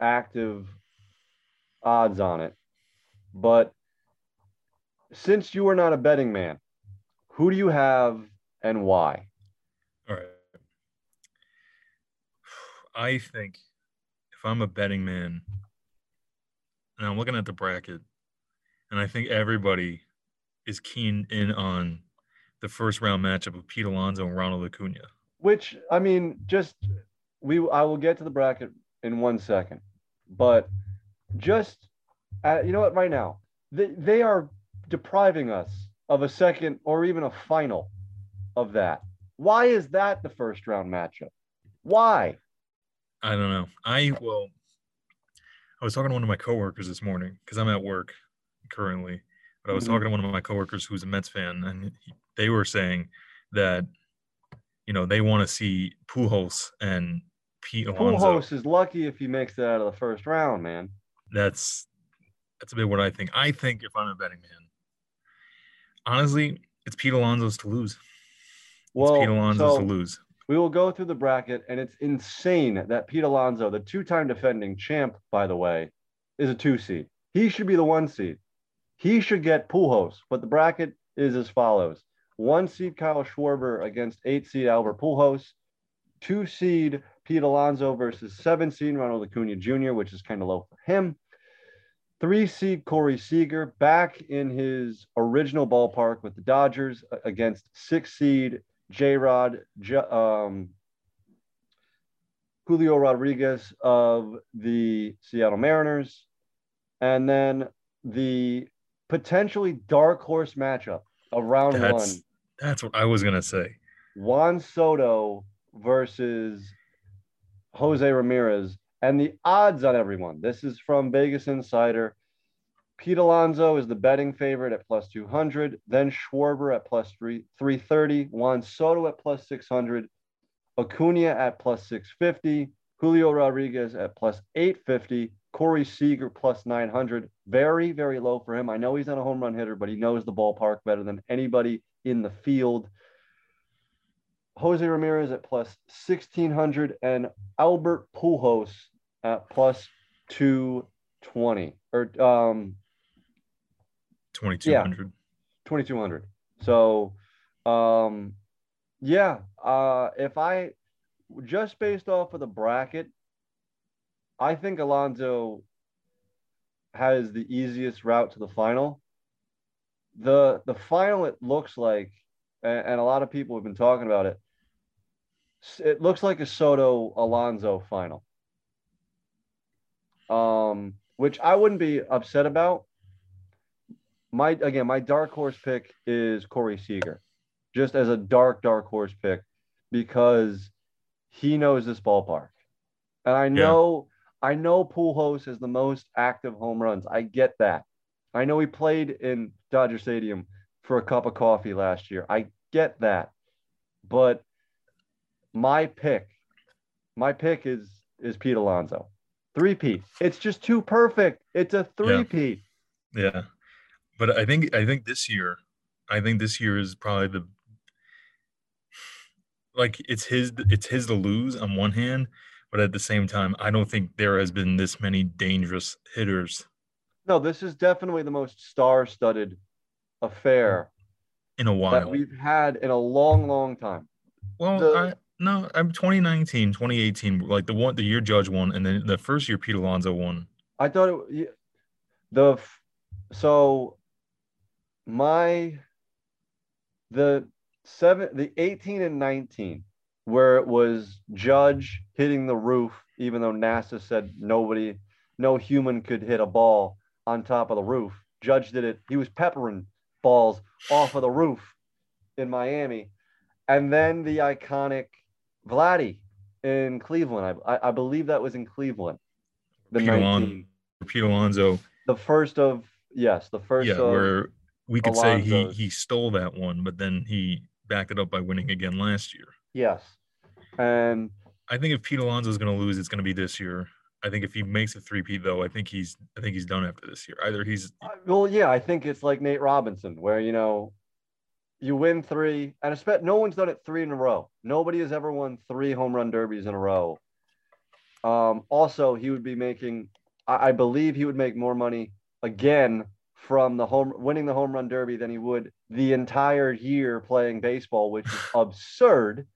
active odds on it. But since you are not a betting man, who do you have and why? All right. I think if I'm a betting man and I'm looking at the bracket, and I think everybody is keen in on the first round matchup of Pete Alonso and Ronald Acuna. Which I mean, just we I will get to the bracket in one second, but just uh, you know what? Right now, they they are depriving us of a second or even a final of that. Why is that the first round matchup? Why? I don't know. I well, I was talking to one of my coworkers this morning because I'm at work currently, but I was Mhm. talking to one of my coworkers who's a Mets fan, and he, they were saying that you know they want to see Pujols and Pete Alonso. Pujols is lucky if he makes it out of the first round, man. That's that's a bit what I think. I think if I'm a betting man, honestly, it's Pete Alonso's to lose. Well, it's Pete Alonso's so to lose. we will go through the bracket, and it's insane that Pete Alonso, the two-time defending champ, by the way, is a two seed. He should be the one seed. He should get Pujols, but the bracket is as follows: one seed Kyle Schwarber against eight seed Albert Pujols, two seed Pete Alonso versus seven seed Ronald Acuna Jr., which is kind of low for him. Three seed Corey Seager back in his original ballpark with the Dodgers against six seed J Rod, um, Julio Rodriguez of the Seattle Mariners. And then the potentially dark horse matchup of round That's one that's what I was gonna say. Juan Soto versus Jose Ramirez. And the odds on everyone this is from Vegas Insider. Pete Alonso is the betting favorite at plus 200, then Schwarber at plus three, 330, Juan Soto at plus 600, Acuna at plus 650, Julio Rodriguez at plus 850, Corey Seager plus 900. Very, very low for him. I know he's not a home run hitter, but he knows the ballpark better than anybody in the field. Jose Ramirez at plus 1600 and Albert Pujols at plus 220 or um Twenty two hundred. 2200. So um yeah, uh if I just based off of the bracket, I think Alonso has the easiest route to the final. The the final it looks like and, and a lot of people have been talking about it. It looks like a Soto Alonso final. Um which I wouldn't be upset about my again, my dark horse pick is Corey Seager, just as a dark, dark horse pick because he knows this ballpark. And I know, I know Pujols has the most active home runs. I get that. I know he played in Dodger Stadium for a cup of coffee last year. I get that. But my pick, my pick is is Pete Alonso. Three Pete. It's just too perfect. It's a three Pete. Yeah. But I think I think this year, I think this year is probably the like it's his it's his to lose on one hand, but at the same time, I don't think there has been this many dangerous hitters No, this is definitely the most star-studded affair in a while that we've had in a long, long time. Well, the- I, no, I'm 2019, 2018, like the one the year Judge won, and then the first year Pete Alonso won. I thought it the so my the seven the 18 and 19 where it was Judge hitting the roof even though NASA said nobody no human could hit a ball on top of the roof. Judge did it. He was peppering balls off of the roof in Miami. And then the iconic Vladdy in Cleveland. I, I, believe that was in Cleveland. The Pete 19 Alonso, Pete Alonso, the first of yes, the first yeah, of where we could say he he stole that one, but then he backed it up by winning again last year. yes, and I think if Pete Alonso is going to lose, it's going to be this year. I think if he makes a three P though, I think he's I think he's done after this year. Either he's well, yeah, I think it's like Nate Robinson, where you know you win three, and I expect no one's done it three in a row. Nobody has ever won three home run derbies in a row. Um, also, he would be making, I, I believe, he would make more money again from the home winning the home run derby than he would the entire year playing baseball, which is absurd.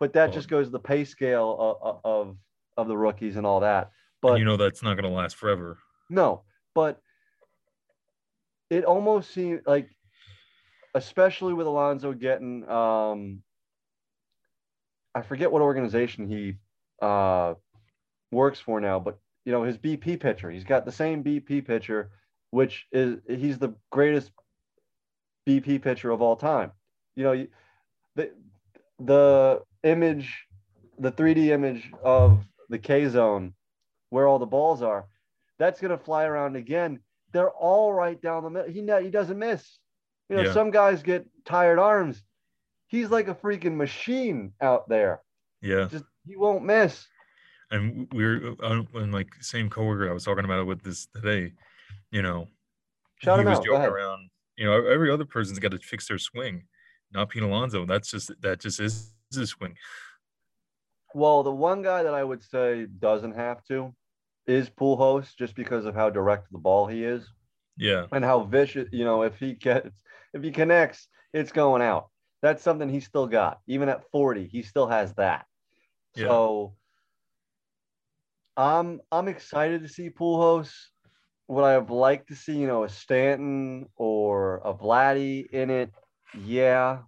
But that just goes to the pay scale of, of of the rookies and all that. But And you know that's not going to last forever. no, but it almost seemed like, especially with Alonso getting, um, I forget what organization he uh, works for now, but you know his BP pitcher. He's got the same BP pitcher, which is he's the greatest BP pitcher of all time. You know, the the image, the 3D image of the K zone, where all the balls are, that's gonna fly around again. They're all right down the middle. He he doesn't miss. You know, Yeah. some guys get tired arms. He's like a freaking machine out there. Yeah. Just he won't miss. and we we're uh, and like same coworker I was talking about it with this today. You know, Shout he was out. Joking around. You know, every other person's got to fix their swing, not Pete Alonso. That's just that just is his swing. Well, the one guy that I would say doesn't have to is Pujols, just because of how direct the ball he is Yeah, and how vicious. You know, if he gets, if he connects, it's going out. That's something he still got. Even at 40, he still has that. Yeah. So I'm I'm excited to see Pujols. Would I have liked to see, you know, a Stanton or a Vladdy in it? Yeah.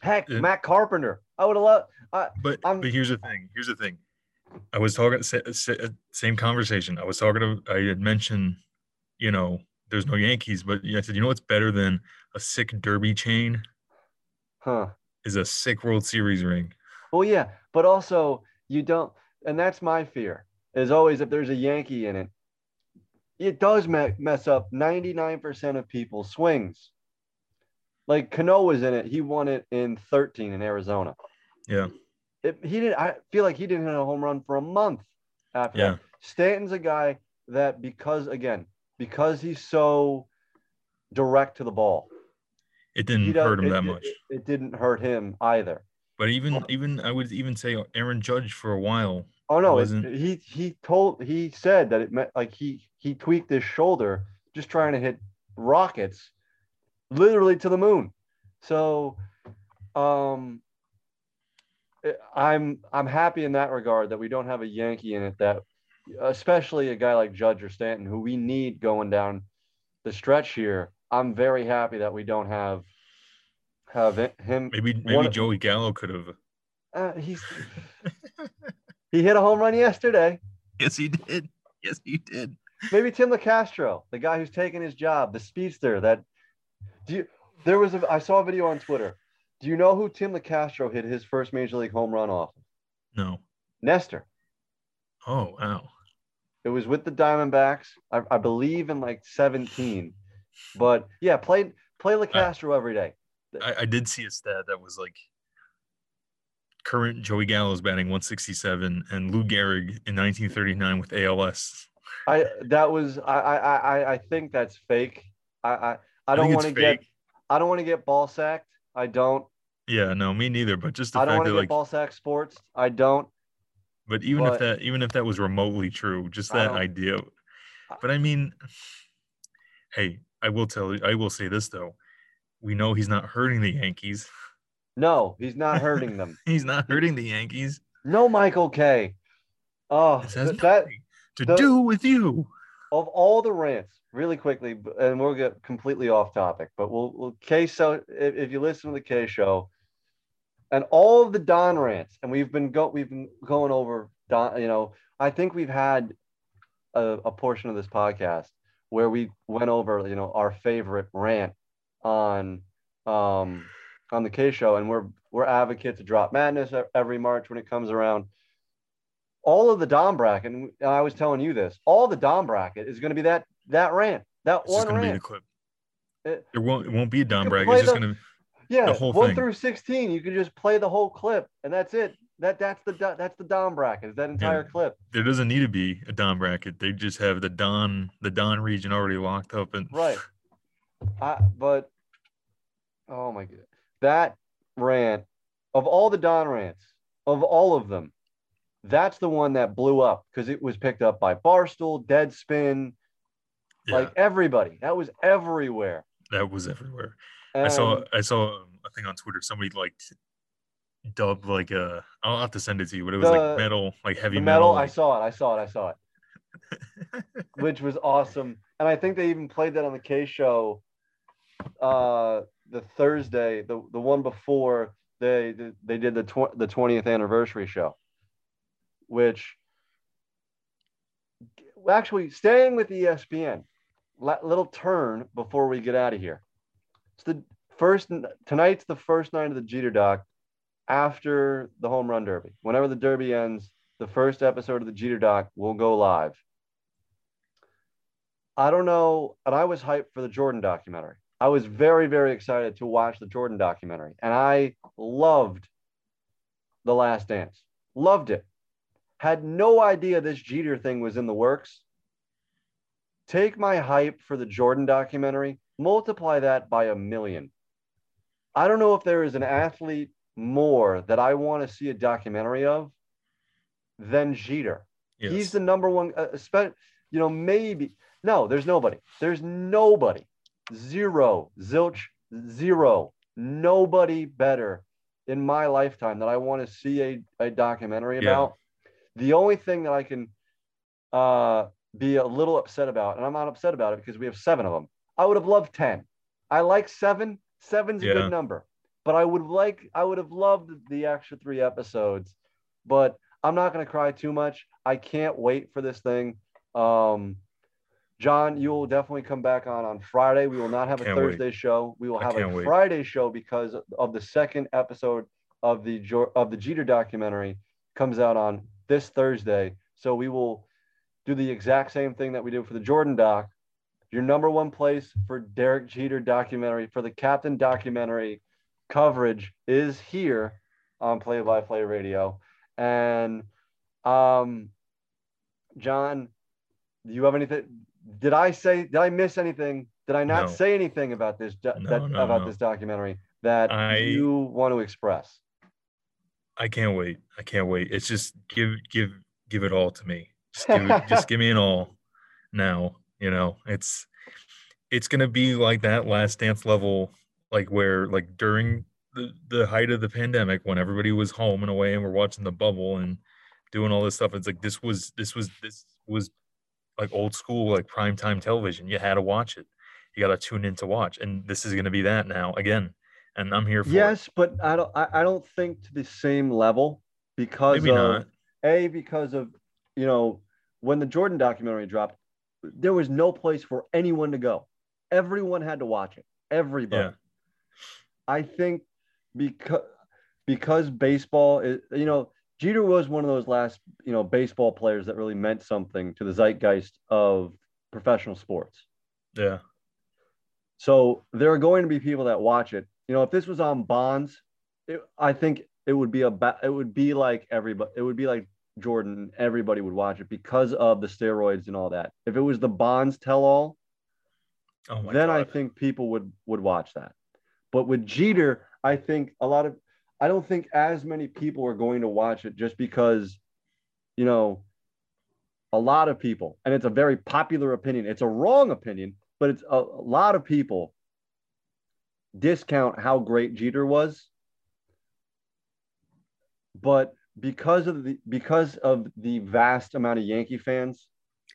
Heck, Yeah. Matt Carpenter. I would have loved. I, but I'm- but here's the thing. Here's the thing. I was talking sa- sa- same conversation. I was talking to. I had mentioned, you know, there's no Yankees, but I said, you know what's better than a sick Derby chain huh. is a sick World Series ring. Well, yeah, but also you don't, and that's my fear. Is always if there's a Yankee in it, it does me- mess up 99% of people's swings. Like Cano was in it, he won it in 13 in Arizona. Yeah, It, he did. I feel like he didn't hit a home run for a month after Yeah. that. Stanton's a guy that because again because he's so direct to the ball, it didn't hurt him it- that much. It, it didn't hurt him either. But even even I would even say Aaron Judge for a while. Oh no, wasn't- he he told he said that it meant like he he tweaked his shoulder just trying to hit rockets literally to the moon. So um I'm I'm happy in that regard that we don't have a Yankee in it that especially a guy like Judge or Stanton who we need going down the stretch here. I'm very happy that we don't have have it- him Maybe maybe One- Joey Gallo could have. uh, he's he hit a home run yesterday. yes, he did. Yes, he did. Maybe Tim Locastro, the guy who's taking his job, the speedster. That do you? There was a. I saw a video on Twitter. Do you know who Tim Locastro hit his first major league home run off? No. Nestor. Oh wow. It was with the Diamondbacks, I, I believe in like 17. But yeah, play play Locastro every day. I, I did see a stat that was like current Joey Gallo's batting 167 and Lou Gehrig in 1939 with ALS. I that was I I I I think that's fake. I I, I don't want to get. I don't want to get ball sacked. I don't. Yeah, no, me neither. But just the I don't want to get like, ball sack sports. I don't. but even but- if that, even if that was remotely true, just that idea. But I mean, hey, I will tell you, I will say this though, we know he's not hurting the Yankees. No, he's not hurting them. He's not hurting the Yankees. No, Michael Kay. Oh, This has that nothing to the- do with you. Of all the rants, really quickly, and we'll get completely off topic, but we'll, we'll K. So if, if you listen to the Kay show, and all of the Don rants, and we've been go we've been going over Don. You know, I think we've had a, a portion of this podcast where we went over you know our favorite rant on um on the K show, and we're we're advocates to drop madness every March when it comes around. All of the Dom bracket, and I was telling you this, all the Dom bracket is going to be that that rant, that It's one gonna be the rant. clip. Uh, it- There won't it won't be a Dom bracket. It's just gonna yeah, the whole one thing. through sixteen, you can just play the whole clip, and that's it. That that's the that's the Dom bracket, is that entire clip. there doesn't need to be a Dom bracket. They just have the Don the Don region already locked up and Right. I, but oh my god, that rant of all the Don rants, of all of them, that's the one that blew up because it was picked up by Barstool, Deadspin, Yeah, Like everybody, that was everywhere. that was everywhere. And I saw I saw um, a thing on Twitter. Somebody like dubbed like uh I'll have to send it to you, but it was The- like metal, like heavy the metal. I saw it. I saw it. I saw it. which was awesome. And I think they even played that on the Kay show uh the Thursday, the the one before they they did the tw- the 20th anniversary show. Which actually staying with ESPN, little turn before we get out of here. It's the first tonight's the first night of the Jeter doc after the home run derby. Whenever the derby ends, the first episode of the Jeter doc will go live. I don't know, and I was hyped for the Jordan documentary. I was very, very excited to watch the Jordan documentary, and I loved The Last Dance. Loved it. Had no idea this Jeter thing was in the works. Take my hype for the Jordan documentary, multiply that by a million. I don't know if there is an athlete more that I want to see a documentary of than Jeter. Yes. He's the number one, uh, you know, maybe. No, there's nobody. There's nobody. Zero, zilch, zero. Nobody better in my lifetime that I want to see a, a documentary Yeah. about. The only thing that I can uh, be a little upset about, and I'm not upset about it because we have seven of them. I would have loved 10. I like seven. Seven's a Yeah. good number, but I would like, I would have loved the extra three episodes, but I'm not going to cry too much. I can't wait for this thing. Um, John, you will definitely come back on on Friday. We will not have a Can't wait. Thursday show. We will have a wait. Friday show because of the second episode of the of the Jeter documentary comes out on this Thursday. So we will do the exact same thing that we did for the Jordan doc. Your number one place for Derek Jeter documentary for the Captain documentary coverage is here on Play by Play Radio. And um, John, do you have anything? Did I say? Did I miss anything? Did I not No. say anything about this do- No, that, no, about this documentary that I- you want to express? I can't wait. I can't wait. It's just give give give it all to me. Just give it, just give me an all now. You know, it's it's gonna be like that last dance level, like where like during the, the height of the pandemic when everybody was home and away and we're watching the bubble and doing all this stuff. It's like this was this was this was like old school, like prime time television. You had to watch it. You gotta tune in to watch. And this is gonna be that now again. And I'm here for it. Yes, but I don't. I, I don't think to the same level because Maybe of not. a because of you know when the Jordan documentary dropped, there was no place for anyone to go. Everyone had to watch it. Everybody. Yeah. I think because because baseball is you know Jeter was one of those last you know baseball players that really meant something to the zeitgeist of professional sports. Yeah. So there are going to be people that watch it. You know, if this was on Bonds, it, I think it would be a ba- it would be like everybody. It would be like Jordan. Everybody would watch it because of the steroids and all that. If it was the Bonds tell all, Oh then I think people would would watch that. But with Jeter, I think a lot of I don't think as many people are going to watch it just because, you know, a lot of people, and it's a very popular opinion. It's a wrong opinion, but it's a, a lot of people discount how great Jeter was. But because of the because of the vast amount of Yankee fans,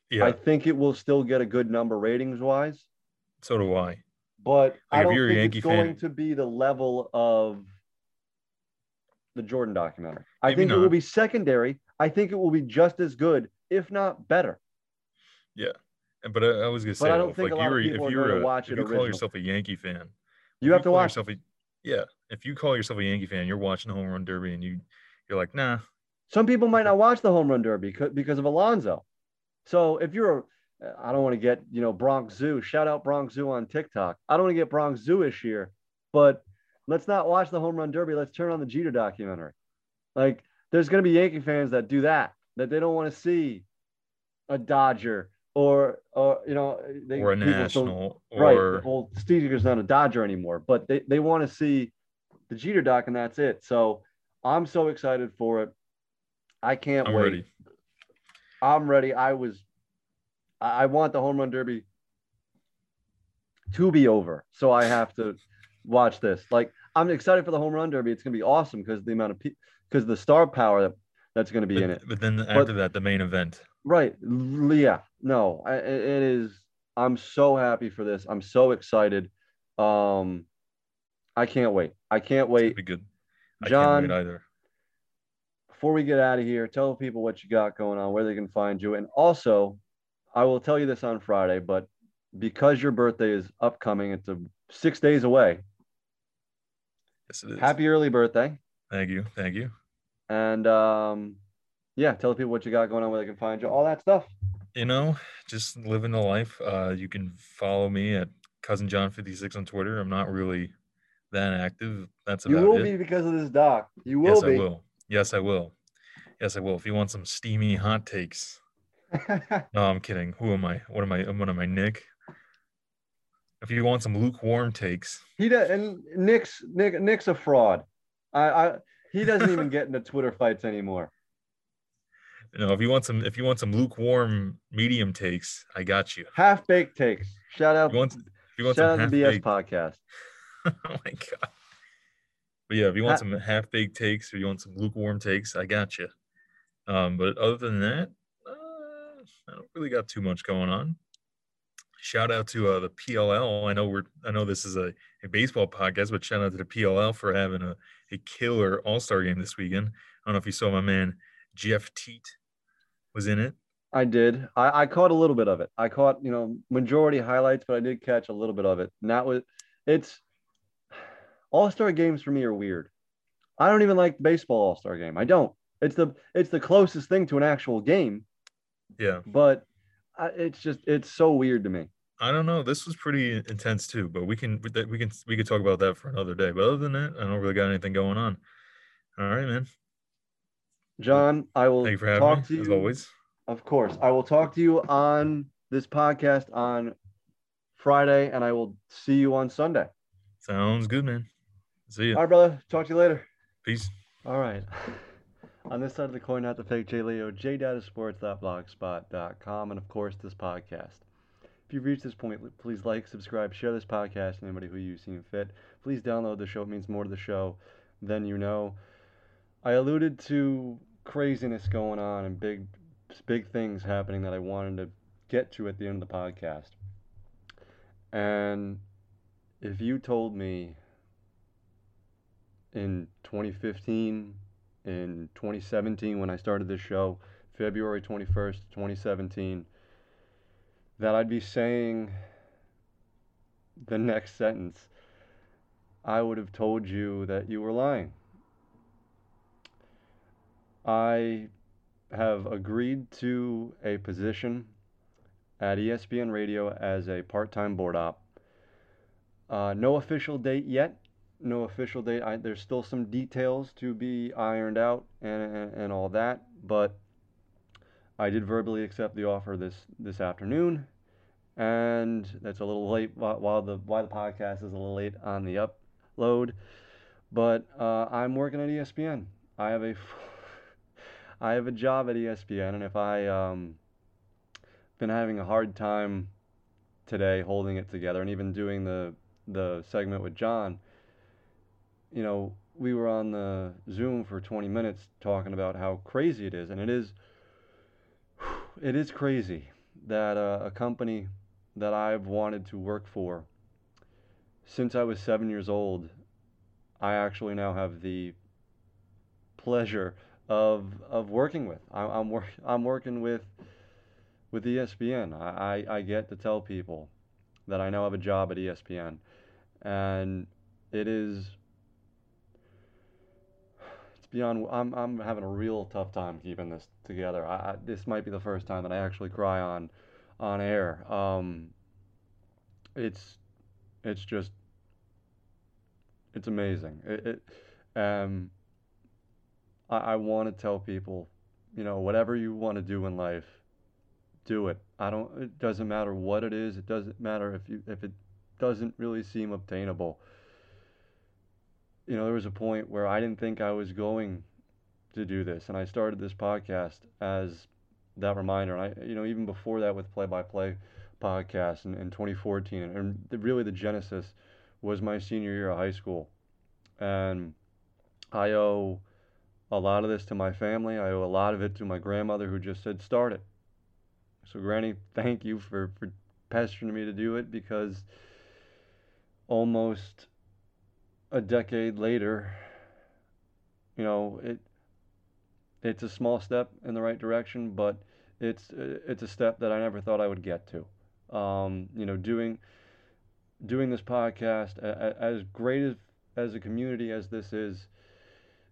yeah. I think it will still get a good number ratings wise so do I. but I don't you're a think Yankee it's going to be the level of the Jordan documentary. I think it will be secondary. I think it will be just as good, if not better. Yeah, but I, I was gonna say, But I don't if, think like a lot you of people if are you gonna a- watch if it you call yourself a Yankee fan, You have to watch. yourself a, yeah. If you call yourself a Yankee fan, you're watching the home run derby, and you you're like, nah, Some people might not watch the home run derby because, because of Alonso. So if you're, a, I don't want to get you know Bronx Zoo. Shout out Bronx Zoo on TikTok. I don't want to get Bronx Zoo-ish here, but let's not watch the home run derby. Let's turn on the Jeter documentary. Like there's going to be Yankee fans that do that that they don't want to see a Dodger or or you know they, or a national, right. or Well, Jeter's not a Dodger anymore, but they, they want to see the Jeter doc and that's it. So I'm so excited for it. I can't I'm wait. ready. I'm ready. I was, I I want the home run derby to be over. So I have to watch this. Like I'm excited for the home run derby. It's gonna be awesome because the amount of people, because the star power that that's gonna be but, in it. but then after that, the main event. Right. Yeah. No, I, it is. I'm so happy for this. I'm so excited. Um, I can't wait. I can't wait. be good. I John, can't wait either. before we get out of here, tell people what you got going on, where they can find you. And also, I will tell you this on Friday, but because your birthday is upcoming, it's a six days away. Yes, it is. Happy early birthday. Thank you. Thank you. And um, yeah, tell people what you got going on, where they can find you, all that stuff. You know, just living the life. Uh, you can follow me at cousin John fifty six on Twitter. I'm not really that active. That's about You will it. be because of this doc. You will yes, be. I will. Yes, I will. Yes, I will. If you want some steamy hot takes. No, I'm kidding. Who am I? What am I? What am I, Nick? If you want some lukewarm takes, he does, and Nick's Nick Nick's a fraud. I, I he doesn't even get into Twitter fights anymore. You know, if you want some, if you want some lukewarm medium takes, I got you. Half baked takes. Shout out. If you want, if you want shout out to BS podcast. oh my god. But yeah, if you want some half baked takes or you want some lukewarm takes, I got you. Um, but other than that, uh, I don't really got too much going on. Shout out to uh, the PLL. I know we're I know this is a, a baseball podcast, but shout out to the PLL for having a, a killer All Star game this weekend. I don't know if you saw my man Jeff Teat was in it. I did. I, I caught a little bit of it. I caught, you know, majority highlights, but I did catch a little bit of it. And that was it's all star games for me are weird. I don't even like the baseball all star game. I don't. It's the it's the closest thing to an actual game, Yeah, but I, it's just it's so weird to me. I don't know. This was pretty intense too, but we can we can we could talk about that for another day. But other than that, I don't really got anything going on. All right, man. John, I will Thank you for having talk me to you as always. Of course. I will talk to you on this podcast on Friday, and I will see you on Sunday. Sounds good, man. See you. All right, brother. Talk to you later. Peace. All right. On this side of the coin, not the fake J Leo, jdatasports.blogspot.com, and of course, this podcast. If you've reached this point, please like, subscribe, share this podcast anybody who you see fit. Please download the show. It means more to the show than you know. I alluded to craziness going on and big, big things happening that I wanted to get to at the end of the podcast. And if you told me in 2015, in 2017, when I started this show, February 21st, 2017, that I'd be saying the next sentence, I would have told you that you were lying. I have agreed to a position at ESPN Radio as a part time board op. Uh, no official date yet. No official date. I, there's still some details to be ironed out and, and, and all that, but I did verbally accept the offer this this afternoon, and that's a little late while, the why the podcast is a little late on the upload, but uh, I'm working at ESPN. I have a I have a job at ESPN, and if I um been having a hard time today holding it together, and even doing the the segment with John, you know, we were on the Zoom for 20 minutes talking about how crazy it is, and it is it is crazy that uh, a company that I've wanted to work for since I was seven years old, I actually now have the pleasure of of working with. I, I'm work I'm working with with ESPN. I, I I get to tell people that I now have a job at ESPN, and it is it's beyond. I'm I'm having a real tough time keeping this together. I, I this might be the first time that I actually cry on on air. Um, it's it's just it's amazing. It, it um I, I want to tell people, you know, whatever you want to do in life, do it. I don't. It doesn't matter what it is. It doesn't matter if you if it doesn't really seem obtainable. You know, there was a point where I didn't think I was going to do this, and I started this podcast as that reminder. And I, you know, even before that with play-by-play podcast in, in 2014, and the, really the genesis was my senior year of high school, and I owe a lot of this to my family. I owe a lot of it to my grandmother who just said start it. So Granny, thank you for for pestering me to do it because almost a decade later, you know, it it's a small step in the right direction, but it's it's a step that I never thought I would get to. Um, you know, doing doing this podcast as great as as a community as this is,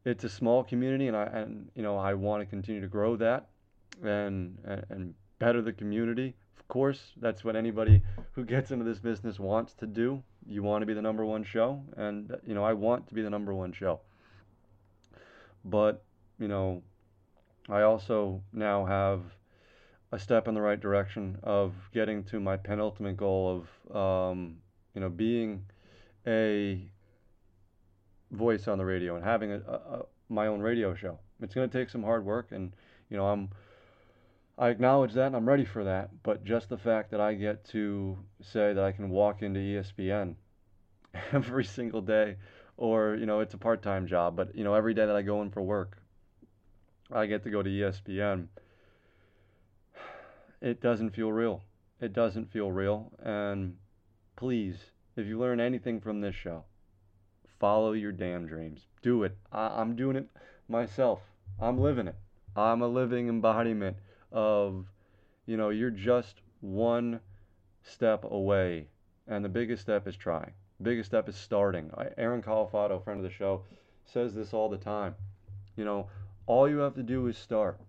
it's a small community, and I and you know I want to continue to grow that and and, and better the community. Of course, that's what anybody who gets into this business wants to do. You want to be the number one show, and you know I want to be the number one show. But you know, I also now have a step in the right direction of getting to my penultimate goal of um, you know being a voice on the radio and having a, a, my own radio show. It's going to take some hard work, and you know I'm I acknowledge that and I'm ready for that. But just the fact that I get to say that I can walk into ESPN every single day, or you know it's a part-time job, but you know every day that I go in for work, I get to go to ESPN. It doesn't feel real. It doesn't feel real. And please, if you learn anything from this show, follow your damn dreams. Do it. I, am doing it myself. I'm living it. I'm a living embodiment of, you know, you're just one step away. And the biggest step is trying. biggest step is starting. Aaron Califato, friend of the show, says this all the time. You know, all you have to do is start.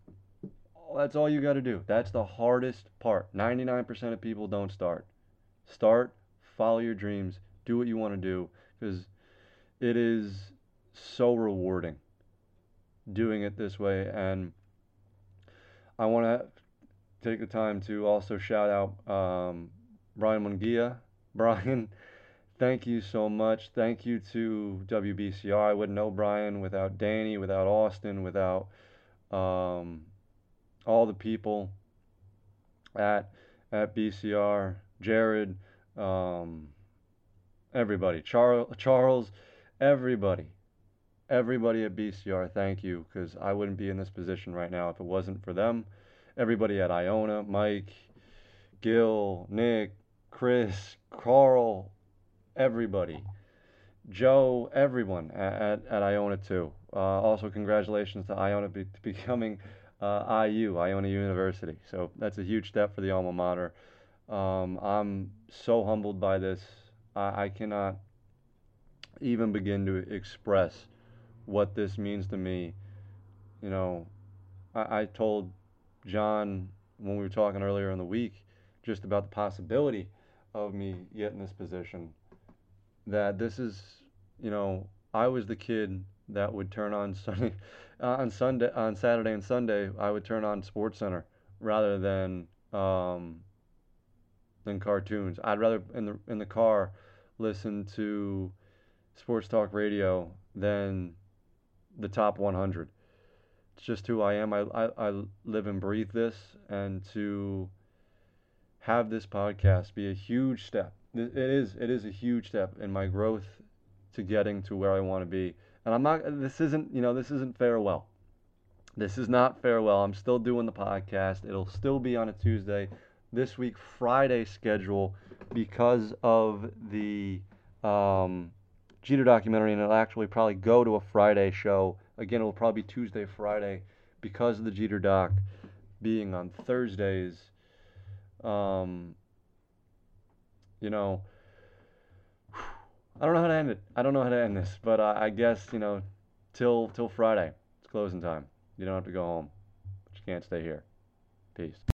That's all you got to do. That's the hardest part. 99% of people don't start. Start, follow your dreams, do what you want to do because it is so rewarding doing it this way. And I want to take the time to also shout out um, Brian Mungia. Brian, thank you so much. Thank you to WBCR. I wouldn't know Brian without Danny, without Austin, without um, all the people at at BCR, Jared, um, everybody, Charles, Charles, everybody, everybody at BCR. Thank you, because I wouldn't be in this position right now if it wasn't for them. Everybody at Iona, Mike, Gil, Nick, Chris, Carl, everybody. Joe, everyone at, at, at Iona too. Uh, also, congratulations to Iona be, to becoming uh, IU, Iona University. So that's a huge step for the alma mater. Um, I'm so humbled by this. I, I cannot even begin to express what this means to me. You know, I, I told John when we were talking earlier in the week just about the possibility of me getting this position that this is, you know, I was the kid that would turn on Sunday, uh, on Sunday, on Saturday and Sunday. I would turn on Sports Center rather than um, than cartoons. I'd rather in the in the car listen to sports talk radio than the top 100. It's just who I am. I, I, I live and breathe this, and to have this podcast be a huge step. It is it is a huge step in my growth to getting to where I want to be. And I'm not. This isn't. You know. This isn't farewell. This is not farewell. I'm still doing the podcast. It'll still be on a Tuesday. This week, Friday schedule, because of the um, Jeter documentary, and it'll actually probably go to a Friday show. Again, it'll probably be Tuesday, Friday, because of the Jeter doc being on Thursdays. Um, you know, I don't know how to end it. I don't know how to end this, but uh, I guess you know, till till Friday. It's closing time. You don't have to go home, but you can't stay here. Peace.